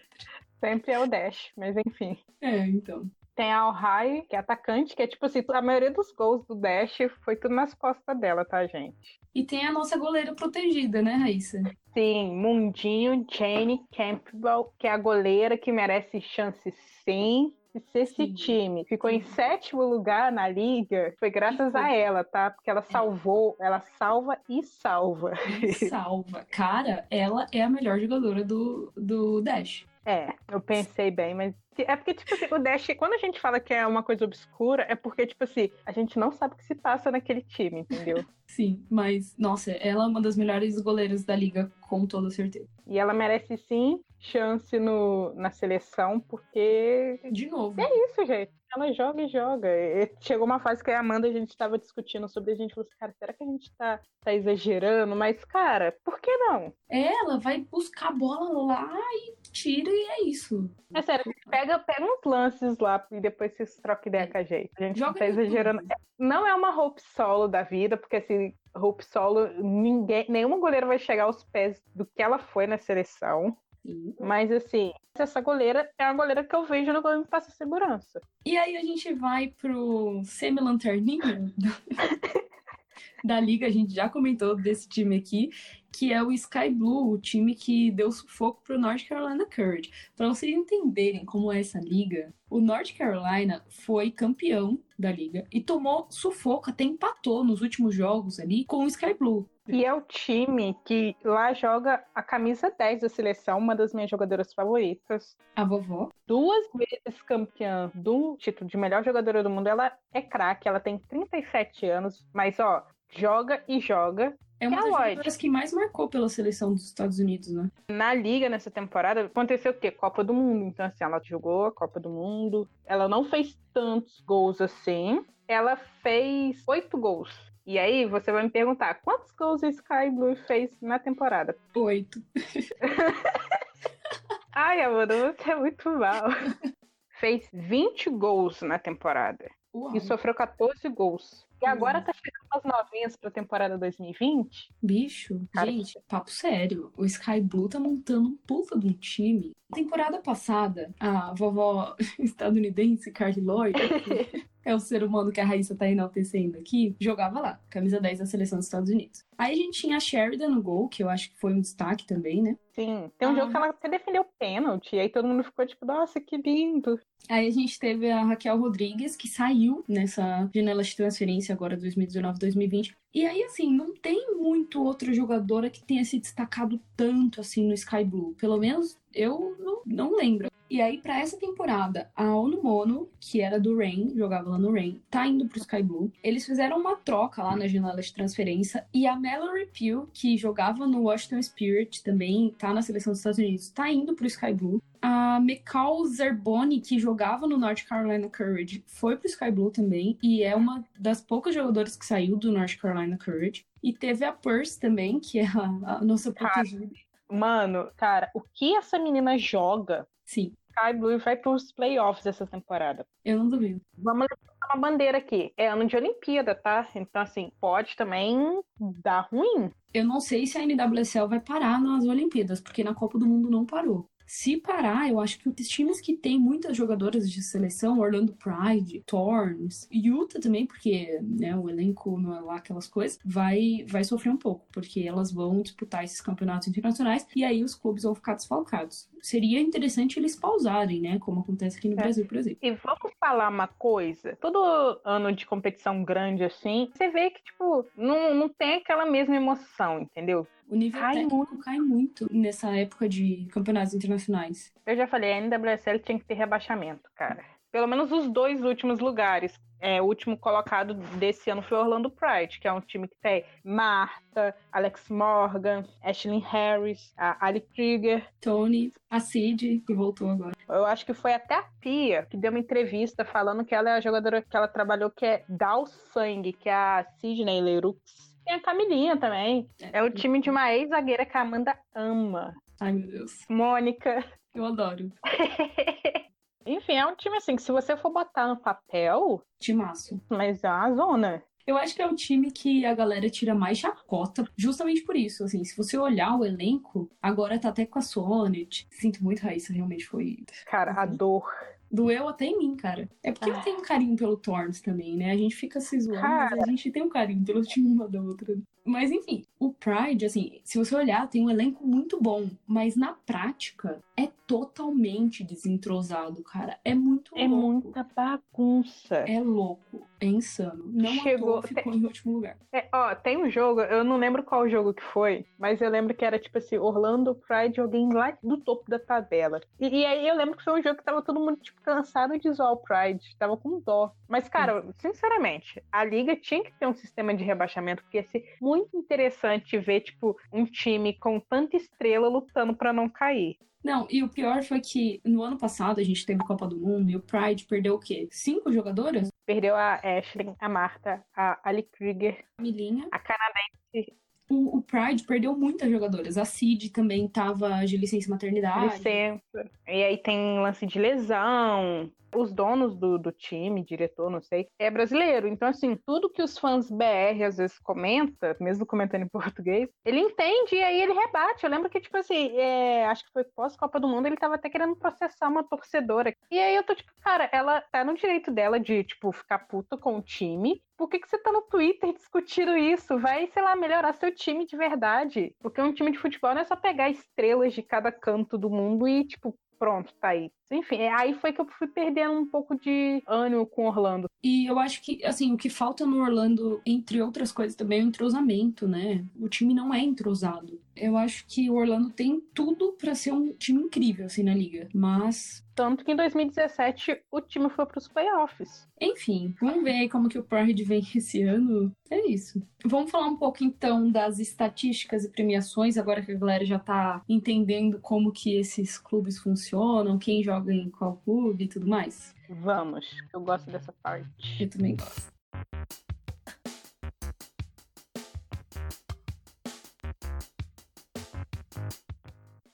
Sempre é o Dash, mas enfim. É, então. Tem a Ohio, que é atacante, que é tipo assim, a maioria dos gols do Dash foi tudo nas costas dela, tá, gente? E tem a nossa goleira protegida, né, Raíssa? Sim, Mundinho, Jane Campbell, que é a goleira que merece chance sim. E se esse Sim. time ficou em sétimo lugar na liga, foi graças a ela, tá? Porque ela salvou, ela salva e salva. E salva. Cara, ela é a melhor jogadora do, do Dash. É, eu pensei bem, mas é porque, tipo assim, o Dash, quando a gente fala que é uma coisa obscura, é porque, tipo assim, a gente não sabe o que se passa naquele time, entendeu? <laughs> Sim, mas, nossa, ela é uma das melhores goleiras da liga, com toda certeza. E ela merece sim chance no, na seleção, porque De novo. é isso, gente. Ela joga e joga. E chegou uma fase que a Amanda a gente tava discutindo sobre a gente falou assim, cara, será que a gente tá, tá exagerando? Mas, cara, por que não? Ela vai buscar a bola lá e tira e é isso. É sério, pega, pega uns lances lá e depois vocês trocam ideia com a gente. A gente não Joga tá no YouTube. exagerando. Não é uma Hope Solo da vida, porque assim, Hope Solo, ninguém, nenhuma goleira vai chegar aos pés do que ela foi na seleção. Sim. Mas assim, essa goleira é a goleira que eu vejo no me passa segurança. E aí a gente vai pro semi-lanterninho <laughs> da liga, a gente já comentou desse time aqui, que é o Sky Blue, o time que deu sufoco pro North Carolina Courage. Para vocês entenderem como é essa liga, o North Carolina foi campeão da liga e tomou sufoco, até empatou nos últimos jogos ali com o Sky Blue. E é o time que lá joga a camisa 10 da seleção, uma das minhas jogadoras favoritas. A vovó. Duas vezes campeã do título de melhor jogadora do mundo. Ela é craque, ela tem 37 anos, mas ó, joga e joga. É uma das jogadoras que mais marcou pela seleção dos Estados Unidos, né? Na liga, nessa temporada, aconteceu o quê? Copa do Mundo. Então, assim, ela jogou a Copa do Mundo. Ela não fez tantos gols assim. Ela fez oito gols. E aí, você vai me perguntar, quantos gols a Sky Blue fez na temporada? Oito. <laughs> Ai, Amanda, você é muito mal. <laughs> fez 20 gols na temporada. Uau. E sofreu 14 gols. E agora tá chegando as novinhas pra temporada 2020. Bicho, Cara, gente, papo sério. O Sky Blue tá montando um puta de um time. Temporada passada, a vovó <laughs> estadunidense Carly Lloyd, que <laughs> é o ser humano que a Raíssa tá enaltecendo aqui, jogava lá, camisa 10 da seleção dos Estados Unidos. Aí a gente tinha a Sheridan no gol, que eu acho que foi um destaque também, né? Sim, tem um Ah. jogo que ela até defendeu pênalti. E aí todo mundo ficou tipo, nossa, que lindo. Aí a gente teve a Raquel Rodrigues, que saiu nessa janela de transferência agora 2019-2020. E aí, assim, não tem muito outra jogadora que tenha se destacado tanto assim no Sky Blue. Pelo menos eu não, não lembro. E aí, pra essa temporada, a Onu Mono, que era do Rain, jogava lá no Rain, tá indo pro Sky Blue. Eles fizeram uma troca lá na janela de transferência. E a Mallory Pugh, que jogava no Washington Spirit também, tá na seleção dos Estados Unidos, tá indo pro Sky Blue. A Mikal Zerboni, que jogava no North Carolina Courage, foi pro Sky Blue também. E é uma das poucas jogadoras que saiu do North Carolina Courage. E teve a Purse também, que é a, a nossa protegida. Mano, cara, o que essa menina joga? Sim, Sky Blue vai pros playoffs essa temporada. eu não duvido. Vamos levantar uma bandeira aqui. É ano de Olimpíada, tá? Então, assim, pode também dar ruim. Eu não sei se a NWSL vai parar nas Olimpíadas, porque na Copa do Mundo não parou. Se parar, eu acho que os times que tem muitas jogadoras de seleção, Orlando Pride, Thorns, Utah também, porque né, o elenco não é lá aquelas coisas, vai, vai sofrer um pouco, porque elas vão disputar esses campeonatos internacionais e aí os clubes vão ficar desfalcados. Seria interessante eles pausarem, né? Como acontece aqui no É. Brasil, por exemplo. E vamos falar uma coisa. Todo ano de competição grande assim, você vê que, tipo, não, não tem aquela mesma emoção, entendeu? O nível Cai técnico cai muito nessa época de campeonatos internacionais. Eu já falei, a NWSL tinha que ter rebaixamento, cara. Pelo menos os dois últimos lugares. É, o último colocado desse ano foi Orlando Pride, que é um time que tem Marta, Alex Morgan, Ashley Harris, a Ali Krieger. Tony, a Cid, que voltou agora. Eu acho que foi até a Pia que deu uma entrevista falando que ela é a jogadora que ela trabalhou, que é Dá o Sangue, que é a Sidney Leroux. Tem a Camilinha também. É o time de uma ex-zagueira que a Amanda ama. Ai, meu Deus. Mônica. Eu adoro. <laughs> Enfim, é um time assim que se você for botar no papel, Timaço. mas é uma zona. Eu acho que é o time que a galera tira mais chacota, justamente por isso. Assim, se você olhar o elenco, agora tá até com a Sonnet. Sinto muito, Raíssa, realmente foi. Cara, a Uhum. dor. Doeu até em mim, cara. É porque eu Ah. tenho um carinho pelo Torns também, né? A gente fica se zoando, mas Cara. a gente tem um carinho pelo time uma da outra. Mas enfim, o Pride, assim, se você olhar, tem um elenco muito bom, mas na prática é totalmente desentrosado, cara. É muito É louco. muita bagunça. É louco, é insano. Não Chegou- à ficou em último lugar. É, ó, tem um jogo, eu não lembro qual jogo que foi, mas eu lembro que era tipo assim, Orlando Pride, alguém lá do topo da tabela. E, e aí eu lembro que foi um jogo que tava todo mundo, tipo, cansado de zoar o Pride, tava com dó. Mas, cara, sinceramente, a liga tinha que ter um sistema de rebaixamento, porque ia ser muito interessante ver, tipo, um time com tanta estrela lutando pra não cair. Não, e o pior foi que no ano passado a gente teve Copa do Mundo e o Pride perdeu o quê? Cinco jogadoras? Perdeu a Ashley, a Marta, a Ali Krieger, Milinha. a canadense, O, o Pride perdeu muitas jogadoras. A Cid também tava de licença maternidade. licença. E aí tem lance de lesão. Os donos do, do time, diretor, não sei, é brasileiro. Então, assim, tudo que os fãs BR às vezes comenta, mesmo comentando em <laughs> português, ele entende e aí ele rebate. Eu lembro que, tipo assim, é, acho que foi pós-Copa do Mundo, ele tava até querendo processar uma torcedora. E aí eu tô tipo, cara, ela tá no direito dela de, tipo, ficar puta com o time. Por que, que você tá no Twitter <laughs> discutindo isso? Vai, sei lá, melhorar seu time de verdade. Porque um time de futebol não é só pegar estrelas de cada canto do mundo e, tipo, pronto, tá aí. Enfim, é- aí foi que eu fui perdendo um pouco de ânimo com Orlando. E eu acho que, assim, o que falta no Orlando, entre outras coisas, também é o entrosamento, né? O time não é entrosado. Eu acho que o Orlando tem tudo pra ser um time incrível, assim, na liga. Mas, Tanto que em 2017 o time foi pros playoffs. enfim, vamos ver aí como que o Pride vem <laughs> esse ano. É isso. Vamos falar um pouco, então, das estatísticas e premiações, agora que a galera já tá entendendo como que esses clubes funcionam, quem joga em qual clube e tudo mais. Vamos, eu gosto dessa parte. Eu também gosto.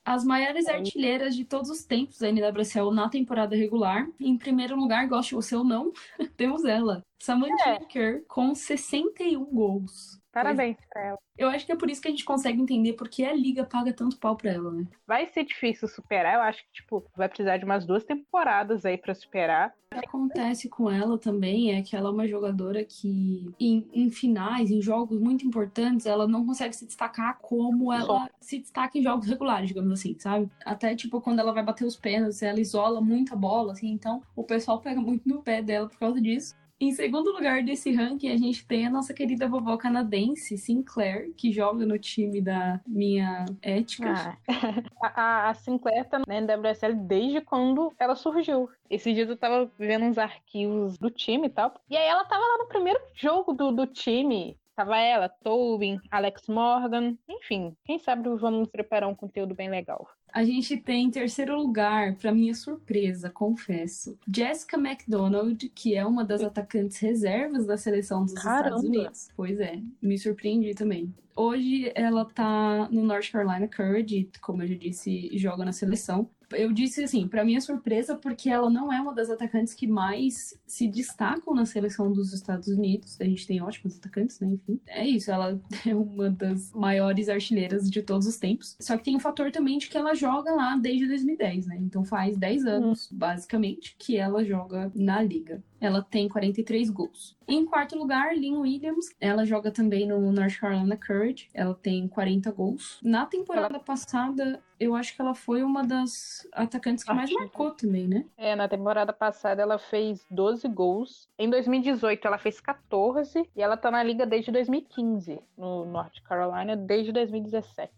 As maiores artilheiras de todos os tempos da NWSL na temporada regular. Em primeiro lugar, goste você ou não, <laughs> temos ela, Samantha É. Kerr, com 61 gols. Parabéns pra ela. Eu acho que é por isso que a gente consegue entender porque a liga paga tanto pau pra ela, né? Vai ser difícil superar, eu acho que, tipo, vai precisar de umas duas temporadas aí pra superar. O que acontece com ela também é que ela é uma jogadora que, em, em finais, em jogos muito importantes, ela não consegue se destacar como ela se destaca em jogos regulares, digamos assim, sabe? Até, tipo, quando ela vai bater os pênaltis, ela isola muita bola, assim, então o pessoal pega muito no pé dela por causa disso. Em segundo lugar desse ranking, a gente tem a nossa querida vovó canadense, Sinclair, que joga no time da minha ética. Ah, <laughs> a, a Sinclair tá na NWSL desde quando ela surgiu. Esse dia eu tava vendo uns arquivos do time e tal. E aí ela tava lá no primeiro jogo do, do time. Tava ela, Tobin, Alex Morgan. Enfim, quem sabe vamos preparar um conteúdo bem legal. A gente tem em terceiro lugar, pra minha surpresa, confesso, Jessica McDonald, que é uma das atacantes reservas da seleção dos Caramba. Estados Unidos. Pois é, me surpreendi também. Hoje ela tá no North Carolina Courage, como eu já disse, joga na seleção. Eu disse assim, pra minha surpresa, porque ela não é uma das atacantes que mais se destacam na seleção dos Estados Unidos. A gente tem ótimos atacantes, né? Enfim. É isso, ela <laughs> é uma das maiores artilheiras de todos os tempos. Só que tem o fator também de que ela joga lá desde 2010, né? Então faz 10 anos, basicamente, que ela joga na liga. Ela tem 43 gols. Em quarto lugar, Lynn Williams. Ela joga também no North Carolina Courage. Ela tem 40 gols. Na temporada passada, eu acho que ela foi uma das atacantes que mais marcou também, né? É, na temporada passada ela fez 12 gols. Em 2018 ela fez 14 e ela tá na liga desde 2015, no North Carolina desde 2017.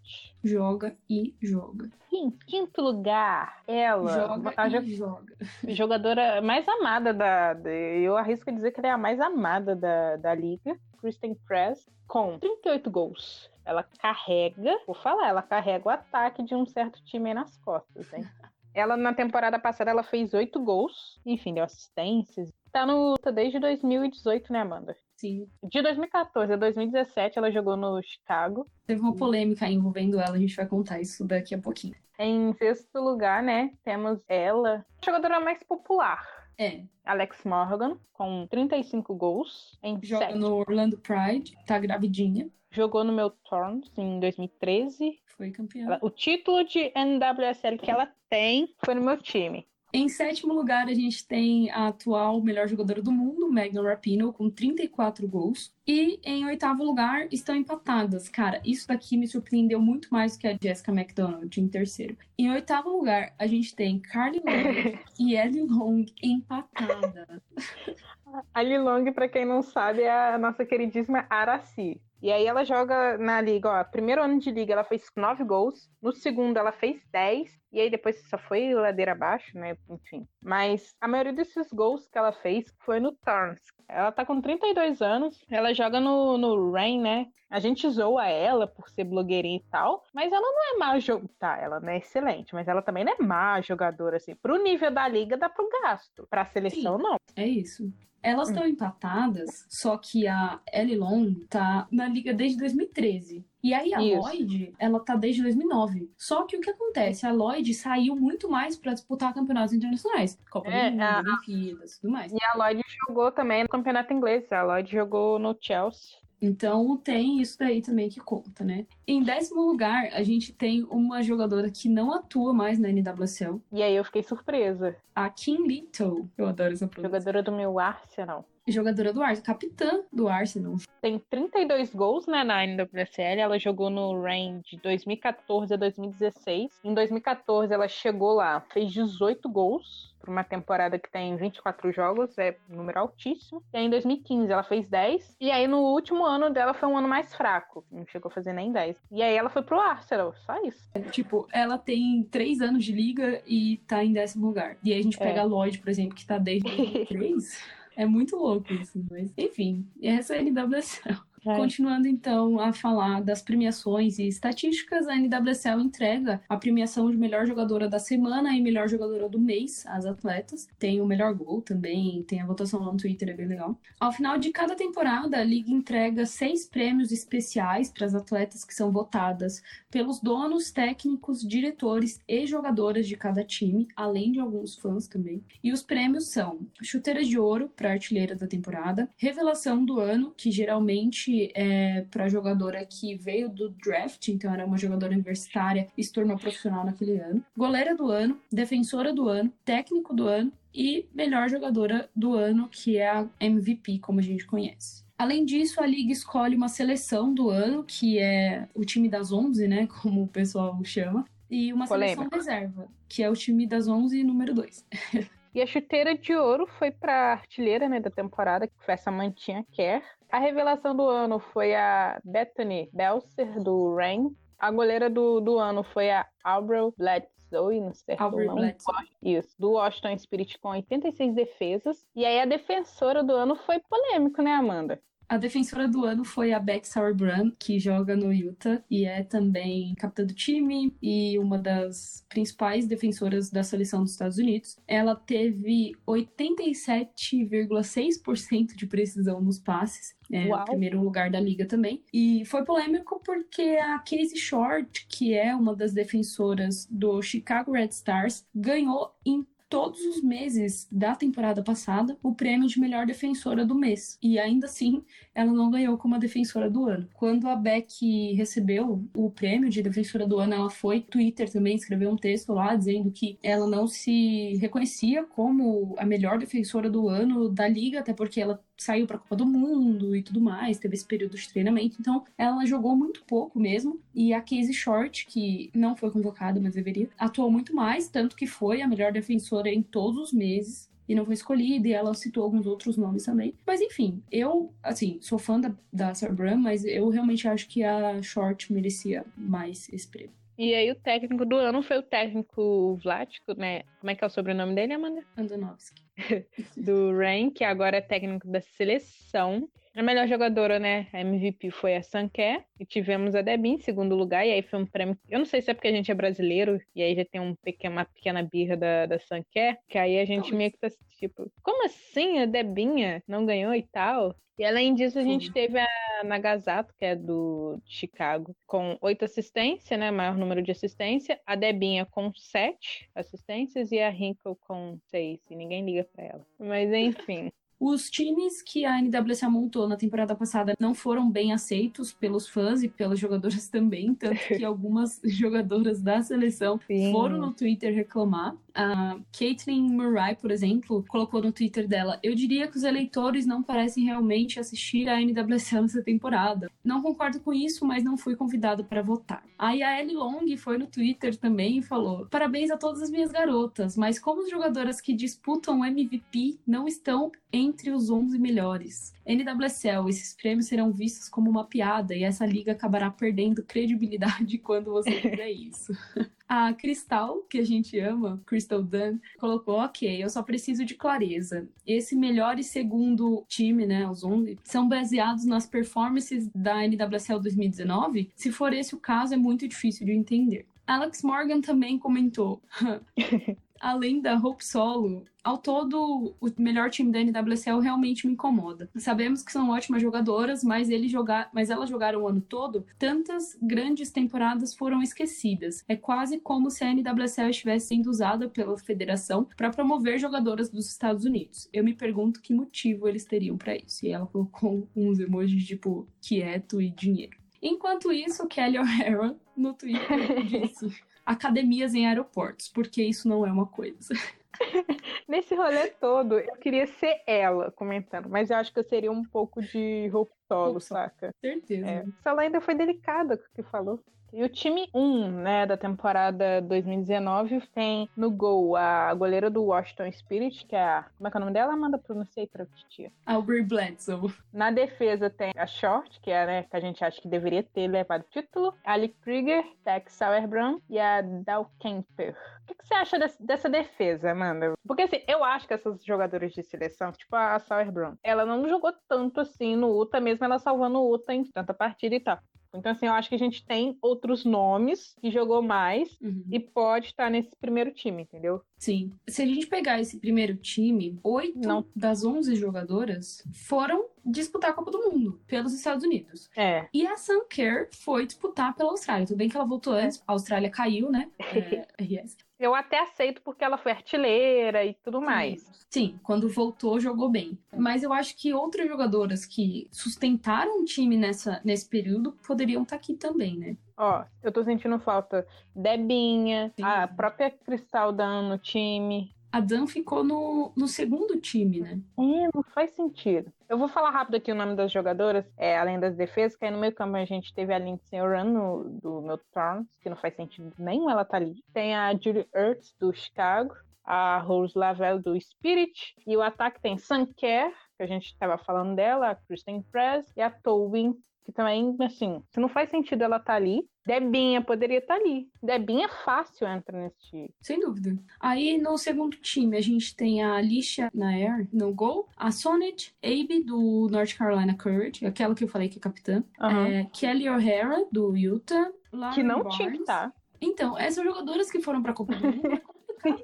Joga e joga. Em quinto lugar, ela, Joga a e jo- joga. jogadora mais amada da. Eu arrisco dizer que ela é a mais amada da, da liga. Kristen Press, com 38 gols. Ela carrega, vou falar, ela carrega o ataque de um certo time aí nas costas, hein? <laughs> Ela, na temporada passada, ela fez oito gols. Enfim, deu assistências. Tá no desde 2018, né, Amanda? Sim. De 2014 a 2017, ela jogou no Chicago. Teve uma polêmica envolvendo ela, a gente vai contar isso daqui a pouquinho. Em sexto lugar, né, temos ela, a jogadora mais popular. É. Alex Morgan, com 35 gols em Joga sete. no Orlando Pride, tá gravidinha, Jogou no meu Thorns em 2013. foi campeã. Ela- o título de NWSL que ela tem foi no meu time. Em sétimo lugar, a gente tem a atual melhor jogadora do mundo, Megan Rapinoe, com 34 gols. E em oitavo lugar estão empatadas. Cara, isso daqui me surpreendeu muito mais do que a Jessica McDonald em terceiro. Em oitavo lugar, a gente tem Carly Long <laughs> e Ellie Long empatadas. <laughs> A Lilong, pra quem não sabe, é a nossa queridíssima Araci. E aí ela joga na liga, ó. Primeiro ano de liga ela fez 9 gols. No segundo ela fez 10. E aí depois só foi ladeira abaixo, né? Enfim. Mas a maioria desses gols que ela fez foi no Turns. Ela tá com 32 anos. Ela joga no, no Rain, né? A gente zoa ela por ser blogueirinha e tal. Mas ela não é má jogadora. Tá, ela não é excelente. Mas ela também não é má jogadora, assim. Pro nível da liga dá pro gasto. Pra seleção, não. É isso. Elas estão empatadas, só que a Ellie Long tá na liga desde 2013. E aí a Isso. Lloyd, ela tá desde 2009. Só que o que acontece? A Lloyd saiu muito mais pra disputar campeonatos internacionais. Copa É, do Mundo, a- Olimpíadas, tudo mais. E a Lloyd jogou também no campeonato inglês. A Lloyd jogou no Chelsea. Então tem isso daí também que conta, né? Em décimo lugar, a gente tem uma jogadora que não atua mais na NWSL, E aí eu fiquei surpresa. a Kim Little. Eu adoro essa pronúncia. Jogadora do meu Arsenal. Jogadora do Arsenal, capitã do Arsenal. Tem 32 gols né, na NWSL. Ela jogou no Rain de 2014 a 2016. Em 2014 ela chegou lá, fez 18 gols. Por uma temporada que tem 24 jogos, é um número altíssimo. E aí em 2015 ela fez 10. E aí no último ano dela foi um ano mais fraco. Não chegou a fazer nem 10. E aí ela foi pro Arsenal, só isso. Tipo, ela tem três anos de liga e tá em décimo lugar. E aí a gente É. pega a Lloyd, por exemplo, que tá desde <laughs> 2003. É muito louco isso, mas enfim, essa é a NWSL. É. Continuando então a falar das premiações e estatísticas, a NWSL entrega a premiação de melhor jogadora da semana e melhor jogadora do mês às atletas. Tem o melhor gol também, tem a votação lá no Twitter, é bem legal. Ao final de cada temporada, a liga entrega seis prêmios especiais para as atletas que são votadas pelos donos, técnicos, diretores e jogadoras de cada time, além de alguns fãs também. E os prêmios são chuteiras de ouro para artilheira da temporada, revelação do ano, que geralmente é para jogadora que veio do draft, então era uma jogadora universitária e se tornou profissional naquele ano, goleira do ano, defensora do ano, técnico do ano e melhor jogadora do ano, que é a MVP, como a gente conhece. Além disso, a liga escolhe uma seleção do ano, que é o time das 11, né, <laughs> como o pessoal chama, e uma seleção reserva, que é o time das 11 número 2. <laughs> E a chuteira de ouro foi pra artilheira né, da temporada, que foi essa Mantinha Kerr. A revelação do ano foi a Bethany Belser, do Rain. A goleira do, do ano foi a Aubrey Bledsoe, não sei se Aubrey não. Bledsoe. Isso, do Washington Spirit com 86 defesas. E aí a defensora do ano foi polêmico, né, Amanda? A defensora do ano foi a Beck Sauerbrunn, que joga no Utah e é também capitã do time e uma das principais defensoras da seleção dos Estados Unidos. Ela teve 87,6% de precisão nos passes. É, Uau. o primeiro lugar da liga também. E foi polêmico porque a Casey Short, que é uma das defensoras do Chicago Red Stars, ganhou em todos os meses da temporada passada o prêmio de melhor defensora do mês. E ainda assim, ela não ganhou como a defensora do ano. Quando a Beck recebeu o prêmio de defensora do ano, ela foi Twitter também escreveu um texto lá dizendo que ela não se reconhecia como a melhor defensora do ano da liga, até porque ela saiu para a Copa do Mundo e tudo mais, teve esse período de treinamento, então ela jogou muito pouco mesmo. E a Casey Short, que não foi convocada, mas deveria, atuou muito mais, tanto que foi a melhor defensora em todos os meses e não foi escolhida, e ela citou alguns outros nomes também. Mas enfim, eu, assim, sou fã da, da Sarah Brown, mas eu realmente acho que a Short merecia mais esse prêmio. E aí o técnico do ano foi o técnico Vlático, né? Como é que é o sobrenome dele, Amanda? Andonovski. <laughs> do Rain, que agora é técnico da seleção. A melhor jogadora, né? A MVP foi a Sanké. E tivemos a Debin em segundo lugar. E aí foi um prêmio. Eu não sei se é porque a gente é brasileiro. E aí já tem um pequeno, uma pequena birra da, da Sanké. Que aí a gente meio que tá tipo, como assim a Debinha não ganhou e tal? E além disso, a gente teve a Nagasato, que é do Chicago, com oito assistências, né? Maior número de assistência. A Debinha com sete assistências e a Hinkle com seis. E ninguém liga para ela. Mas enfim. Os times que a NWSA montou na temporada passada não foram bem aceitos pelos fãs e pelas jogadoras <laughs> também, tanto que <laughs> algumas jogadoras da seleção Sim. foram no Twitter reclamar. A Caitlin Murray, por exemplo, colocou no Twitter dela: Eu diria que os eleitores não parecem realmente assistir a NWSL nessa temporada. Não concordo com isso, mas não fui convidado para votar. Aí a Ellie Long foi no Twitter também e falou: Parabéns a todas as minhas garotas, mas como as jogadoras que disputam o MVP não estão entre os 11 melhores. NWSL, esses prêmios serão vistos como uma piada e essa liga acabará perdendo credibilidade <laughs> quando você fizer isso. <laughs> A Cristal, que a gente ama, Crystal Dunn, colocou: ok, eu só preciso de clareza. Esse melhor e segundo time, né, os 11, são baseados nas performances da NWSL 2019? Se for esse o caso, é muito difícil de entender. Alex Morgan também comentou: <laughs> além da Hope Solo, ao todo, o melhor time da NWSL realmente me incomoda. Sabemos que são ótimas jogadoras, mas, eles jogar, mas elas jogaram o ano todo, tantas grandes temporadas foram esquecidas. É quase como se a NWSL estivesse sendo usada pela federação para promover jogadoras dos Estados Unidos. Eu me pergunto que motivo eles teriam para isso. E ela colocou uns emojis tipo quieto e dinheiro. Enquanto isso, Kelly O'Hara no Twitter <laughs> disse academias em aeroportos, porque isso não é uma coisa. <laughs> Nesse rolê todo, eu queria ser ela comentando, mas eu acho que eu seria um pouco de roupa solo, saca? Certeza. É. Ela ainda foi delicada com o que falou. E o time 1, né, da temporada 2019 tem no gol a goleira do Washington Spirit, que é a. Como é que é o nome dela? Manda pronunciar pra titia. Aubrey Bledsoe. Na defesa tem a Short, que é, né, que a gente acha que deveria ter levado o título. Ali Krieger, Tex Sauerbrunn e a Dal Kemper. O que, que você acha desse, dessa defesa, Amanda? Porque assim, eu acho que essas jogadoras de seleção, tipo a Sauerbrunn, ela não jogou tanto assim no UTA, mesmo ela salvando o UTA em tanta partida e tal. Então, assim, eu acho que a gente tem outros nomes que jogou mais uhum. e pode estar nesse primeiro time, entendeu? Sim. Se a gente pegar esse primeiro time, oito Não. das onze jogadoras foram disputar a Copa do Mundo pelos Estados Unidos. É. E a Sam Kerr foi disputar pela Austrália. Tudo bem que ela voltou antes, a Austrália caiu, né? <laughs> É, yes eu até aceito porque ela foi artilheira e tudo mais. Sim, quando voltou, jogou bem. Mas eu acho que outras jogadoras que sustentaram o time nessa, nesse período poderiam estar tá aqui também, né? Ó, eu tô sentindo falta Debinha, Sim. a própria Cristal dando no time a Dan ficou no, no segundo time, né? É, não faz sentido. Eu vou falar rápido aqui o nome das jogadoras, é, além das defesas, que aí no meio campo a gente teve a Lindsay Oran do meu Thorns, que não faz sentido nenhum ela tá ali. Tem a Julie Ertz, do Chicago, a Rose Lavelle, do Spirit, e o ataque tem Sanker, que a gente estava falando dela, a Kristen Press, e a Towin, que também, assim, se não faz sentido ela estar tá ali, Debinha poderia estar tá ali. Debinha é fácil entra nesse time. Sem dúvida. Aí no segundo time a gente tem a Alicia Nair no gol, a Sonnet Abe do North Carolina Courage, aquela que eu falei que é capitã, uhum. é, Kelly O'Hara do Utah, Lauren que não Barnes. tinha que estar. Tá. Então, essas jogadoras que foram pra Copa do Mundo <laughs>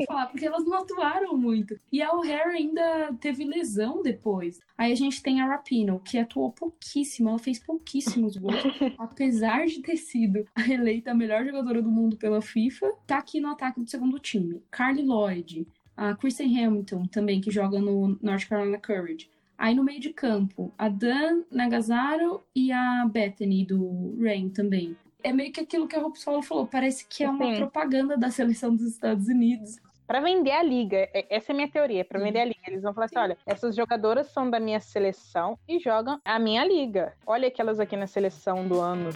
falar, porque elas não atuaram muito. E a O'Hara ainda teve lesão depois. Aí a gente tem a Rapino, que atuou pouquíssimo, ela fez pouquíssimos gols, <laughs> apesar de ter sido eleita a melhor jogadora do mundo pela FIFA, tá aqui no ataque do segundo time. Carly Lloyd, a Kristen Hamilton também, que joga no North Carolina Courage. Aí no meio de campo, a Dan Nagazaro e a Bethany do Rain também é meio que aquilo que a Hope Solo falou, parece que é uma Sim. propaganda da seleção dos Estados Unidos. Para vender a liga, é, essa é a minha teoria, para vender a liga. Eles vão falar assim: olha, essas jogadoras são da minha seleção e jogam a minha liga. Olha aquelas aqui na seleção do ano.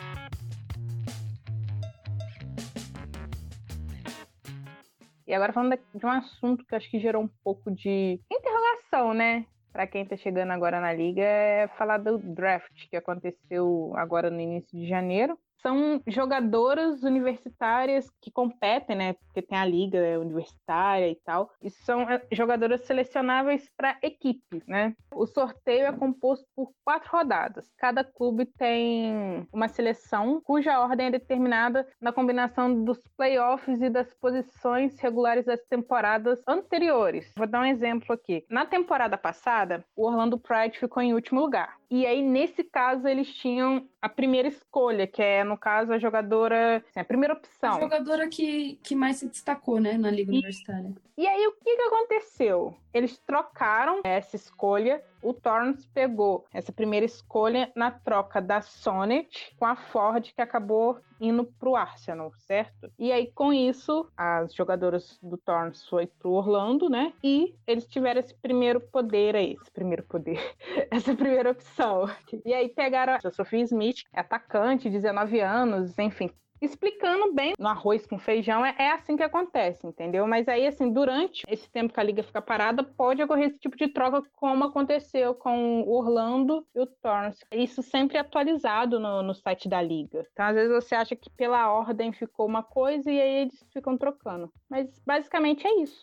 E agora falando de um assunto que acho que gerou um pouco de interrogação, né? Para quem tá chegando agora na liga, é falar do draft que aconteceu agora no início de janeiro são jogadoras universitárias que competem, né? Porque tem a liga universitária e tal. E são é, jogadoras selecionáveis para equipes, né? O sorteio é composto por quatro rodadas. Cada clube tem uma seleção cuja ordem é determinada na combinação dos playoffs e das posições regulares das temporadas anteriores. Vou dar um exemplo aqui. Na temporada passada, o Orlando Pride ficou em último lugar. E aí, nesse caso, eles tinham a primeira escolha, que é, no caso, a jogadora, assim, a primeira opção. A jogadora que, que mais se destacou, né, na Liga e, Universitária. E aí, o que, que aconteceu? Eles trocaram essa escolha. O Torrance pegou essa primeira escolha na troca da Sonnet com a Ford, que acabou indo pro Arsenal, certo? E aí, com isso, as jogadoras do Torrance foi pro Orlando, né? E eles tiveram esse primeiro poder aí, esse primeiro poder, <laughs> essa primeira opção. E aí pegaram a Sophie Smith, atacante, 19 anos, enfim, explicando bem no arroz com feijão, é, é, assim que acontece, entendeu? Mas aí, assim, durante esse tempo que a liga fica parada, pode ocorrer esse tipo de troca, como aconteceu com o Orlando e o Torrance. Isso sempre é atualizado no, no site da liga. Então, às vezes, você acha que pela ordem ficou uma coisa e aí eles ficam trocando. Mas, basicamente, é isso.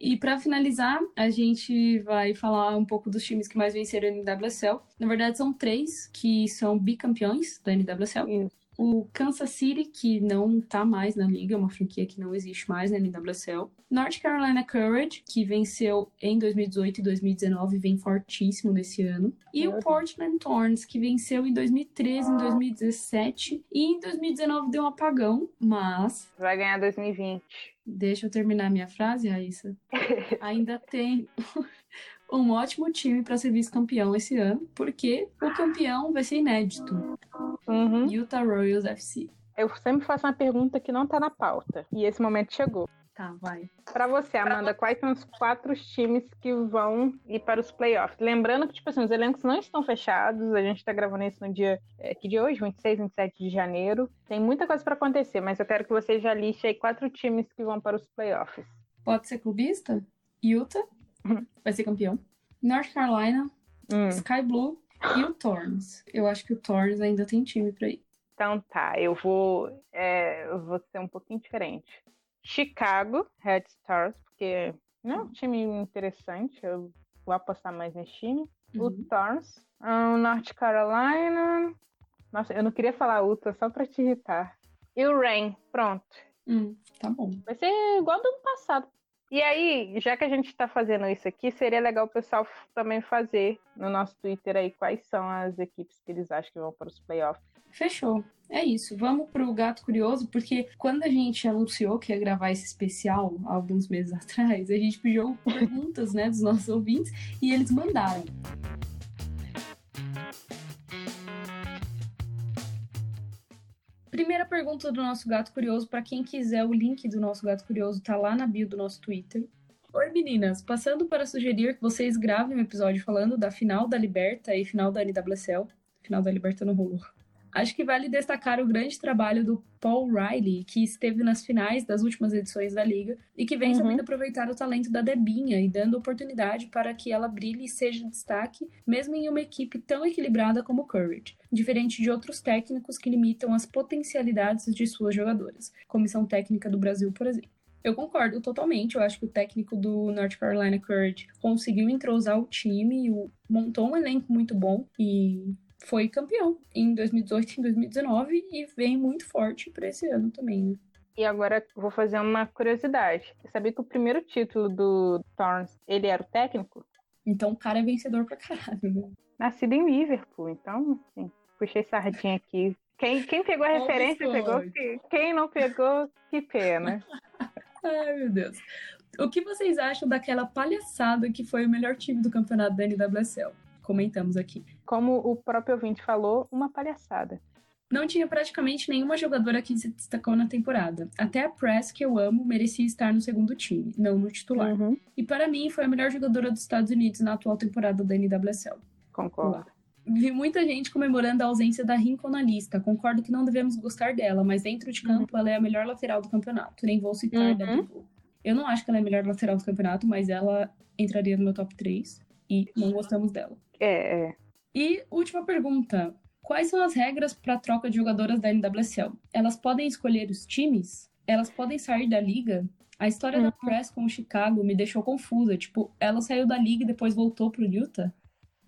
E para finalizar, a gente vai falar um pouco dos times que mais venceram a NWSL. Na verdade, são três que são bicampeões da NWSL. Isso. O Kansas City, que não tá mais na liga, é uma franquia que não existe mais na NWSL. North Carolina Courage, que venceu em 2018 e 2019, vem fortíssimo nesse ano. E o Portland Thorns, que venceu em 2013, em 2017 e em 2019 deu um apagão, mas. Vai ganhar 2020. Deixa eu terminar minha frase, Raíssa. Ainda <laughs> tem um ótimo time para ser vice-campeão esse ano, porque o campeão vai ser inédito. Uhum. Utah Royals FC. Eu sempre faço uma pergunta que não tá na pauta, e esse momento chegou. Tá, vai. Para você, Amanda, quais são os quatro times que vão ir para os playoffs? Lembrando que, tipo assim, os elencos não estão fechados, a gente tá gravando isso no dia, é, que de hoje, 26, 27 de janeiro. Tem muita coisa para acontecer, mas eu quero que você já liste aí quatro times que vão para os playoffs. Pode ser clubista? Utah uhum. vai ser campeão. North Carolina, hum. Sky Blue e o Thorns. Eu acho que o Thorns ainda tem time para ir. Então tá, eu vou, é, eu vou ser um pouquinho diferente. Chicago Red Stars, porque não é um time interessante, eu vou apostar mais nesse time. Uhum. O Thorns, um, North Carolina. Nossa, eu não queria falar Utah só pra te irritar. E o Rain, pronto. Hum, tá bom. Vai ser igual do ano passado. E aí, já que a gente está fazendo isso aqui, seria legal o pessoal também fazer no nosso Twitter aí quais são as equipes que eles acham que vão para os playoffs. Fechou. É isso. Vamos pro Gato Curioso, porque quando a gente anunciou que ia gravar esse especial alguns meses <laughs> atrás, a gente pediu perguntas, né, dos nossos ouvintes e eles mandaram. Primeira pergunta do nosso Gato Curioso, para quem quiser, o link do nosso Gato Curioso tá lá na bio do nosso Twitter. Oi meninas, passando para sugerir que vocês gravem um episódio falando da final da Liberta e final da NWSL. Final da Liberta não rolou. Acho que vale destacar o grande trabalho do Paul Riley, que esteve nas finais das últimas edições da liga e que vem uhum. sabendo aproveitar o talento da Debinha e dando oportunidade para que ela brilhe e seja destaque, mesmo em uma equipe tão equilibrada como o Courage, diferente de outros técnicos que limitam as potencialidades de suas jogadoras, comissão técnica do Brasil, por exemplo. Eu concordo totalmente. Eu acho que o técnico do North Carolina Courage conseguiu entrosar o time, montou um elenco muito bom e foi campeão em 2018 e 2019 e vem muito forte para esse ano também, né? E agora vou fazer uma curiosidade. Você sabia que o primeiro título do Thorns, ele era o técnico? Então o cara é vencedor pra caralho, né? Nascido em Liverpool, então, assim, puxei sardinha aqui. Quem, quem pegou a referência, pegou. Quem não pegou, que pena. <laughs> Ai, meu Deus. O que vocês acham daquela palhaçada que foi o melhor time do campeonato da NWSL? Comentamos aqui como o próprio ouvinte falou, uma palhaçada. Não tinha praticamente nenhuma jogadora que se destacou na temporada. Até a Press, que eu amo, merecia estar no segundo time, não no titular. Uhum. E para mim, foi a melhor jogadora dos Estados Unidos na atual temporada da NWSL. Concordo. Vi muita gente comemorando a ausência da Rincon na lista. Concordo que não devemos gostar dela, mas dentro de campo uhum. ela é a melhor lateral do campeonato. Nem vou citar uhum. da Eu não acho que ela é a melhor lateral do campeonato, mas ela entraria no meu top 3 e não gostamos dela. É, é. E última pergunta. Quais são as regras para troca de jogadoras da NWSL? Elas podem escolher os times? Elas podem sair da liga? A história da Press com o Chicago me deixou confusa. Tipo, ela saiu da liga e depois voltou pro Utah?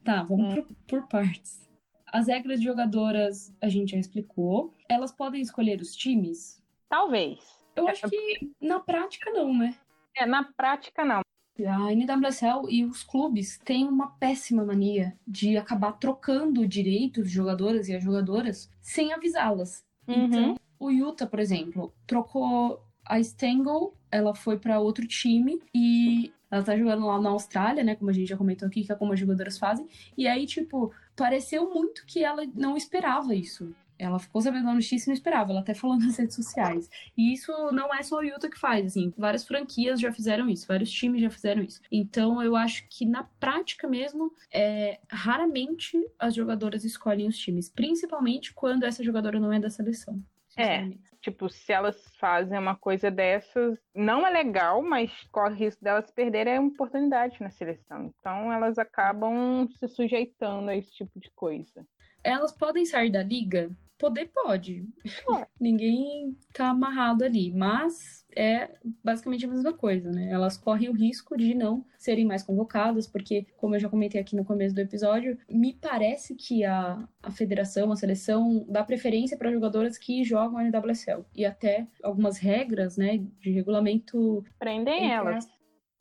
Tá, vamos por, por partes. As regras de jogadoras a gente já explicou. Elas podem escolher os times? Talvez. Eu acho que na prática não, né? É, na prática não. A NWSL e os clubes têm uma péssima mania de acabar trocando direitos de jogadoras e as jogadoras sem avisá-las. Uhum. Então, o Utah, por exemplo, trocou a Stengel, ela foi para outro time e ela tá jogando lá na Austrália, né? Como a gente já comentou aqui, que é como as jogadoras fazem. E aí, tipo, pareceu muito que ela não esperava isso. Ela ficou sabendo da notícia e não esperava. Ela até falou nas redes sociais. E isso não é só o Utah que faz, assim. Várias franquias já fizeram isso. Vários times já fizeram isso. Então, eu acho que na prática mesmo, é, raramente as jogadoras escolhem os times. Principalmente quando essa jogadora não é da seleção. É. Tipo, se elas fazem uma coisa dessas, não é legal, mas corre risco delas perderem a oportunidade na seleção. Então, elas acabam se sujeitando a esse tipo de coisa. Elas podem sair da liga? Poder pode. <laughs> Ninguém tá amarrado ali, mas é basicamente a mesma coisa, né? Elas correm o risco de não serem mais convocadas, porque, como eu já comentei aqui no começo do episódio, me parece que a, a federação, a seleção, dá preferência para jogadoras que jogam a NWSL. E até algumas regras, né, de regulamento Prendem elas. as-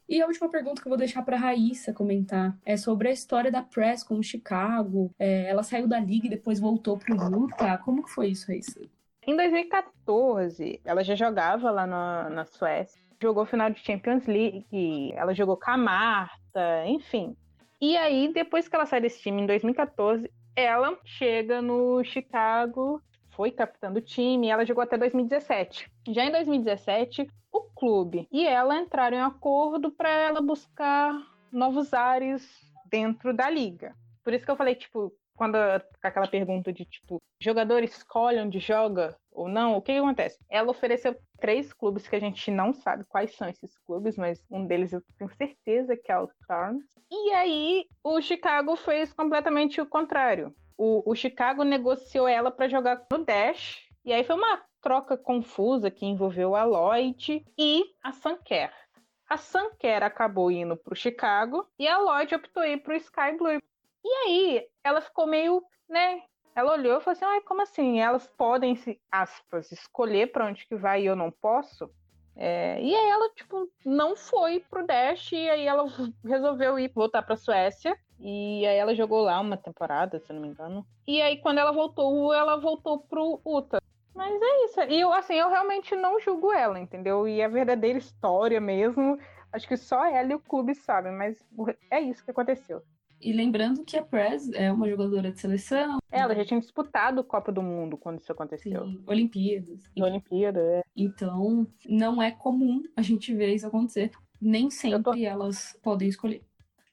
E a última pergunta que eu vou deixar para Raíssa comentar é sobre a história da Press com o Chicago. É, ela saiu da liga e depois voltou pro Utah. Como que foi isso, Raíssa? Em 2014, ela já jogava lá na, na Suécia. Jogou final de Champions League, ela jogou com a Marta, enfim. E aí, depois que ela sai desse time em 2014, ela chega no Chicago, foi capitã do time, ela jogou até 2017. Já em 2017, o clube e ela entraram em acordo para ela buscar novos ares dentro da liga. Por isso que eu falei, tipo, quando aquela pergunta de tipo, jogador escolhe onde joga ou não, o que, que acontece? Ela ofereceu três clubes que a gente não sabe quais são esses clubes, mas um deles eu tenho certeza que é o Storm. E aí o Chicago fez completamente o contrário. O, o Chicago negociou ela para jogar no Dash, e aí foi uma troca confusa que envolveu a Lloyd e a Sunker. A Sunker acabou indo para o Chicago e a Lloyd optou ir para o Sky Blue. E aí ela ficou meio, né? Ela olhou e falou assim: Ai, como assim? Elas podem, aspas, escolher para onde que vai e eu não posso? É, e aí ela, tipo, não foi pro Dash e aí ela <laughs> resolveu ir voltar pra Suécia. E aí ela jogou lá uma temporada, se não me engano. E aí quando ela voltou, ela voltou pro Utah. Mas é isso. E eu, assim, eu realmente não julgo ela, entendeu? E a verdadeira história mesmo, acho que só ela e o clube sabem, mas é isso que aconteceu. E lembrando que a Press é uma jogadora de seleção, Ela já tinha disputado Copa do Mundo quando isso aconteceu. sim, Olimpíadas. Olimpíada, é. Então, não é comum a gente ver isso acontecer. Nem sempre tô- elas podem escolher.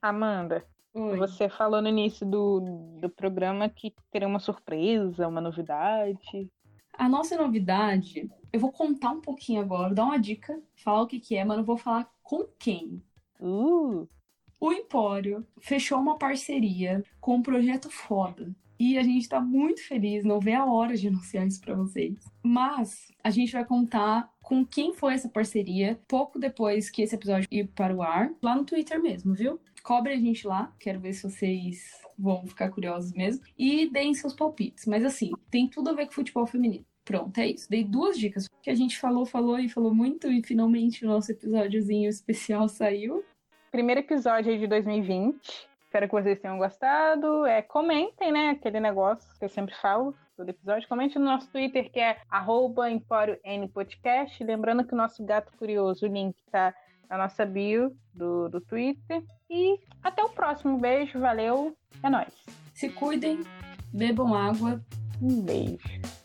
Amanda, Oi. você falou no início do, do programa que teria uma surpresa, uma novidade. A nossa novidade, eu vou contar um pouquinho agora, dar uma dica, falar o que, que é, mas não vou falar com quem. Uh! O Empório fechou uma parceria com um projeto foda. E a gente tá muito feliz, não vê a hora de anunciar isso pra vocês. Mas a gente vai contar com quem foi essa parceria pouco depois que esse episódio ir para o ar, lá no Twitter mesmo, viu? Cobre a gente lá, quero ver se vocês vão ficar curiosos mesmo. E deem seus palpites. Mas assim, tem tudo a ver com futebol feminino. Pronto, é isso. Dei duas dicas. Que a gente falou, falou e falou muito, e finalmente o nosso episódiozinho especial saiu. Primeiro episódio aí de 2020. Espero que vocês tenham gostado. É, comentem, né? Aquele negócio que eu sempre falo todo episódio. Comente no nosso Twitter, que é arroba Empório N Podcast. Lembrando que o nosso gato curioso, o link tá na nossa bio do, do Twitter. E até o próximo. Beijo, valeu. É nóis. Se cuidem, bebam água. Um beijo.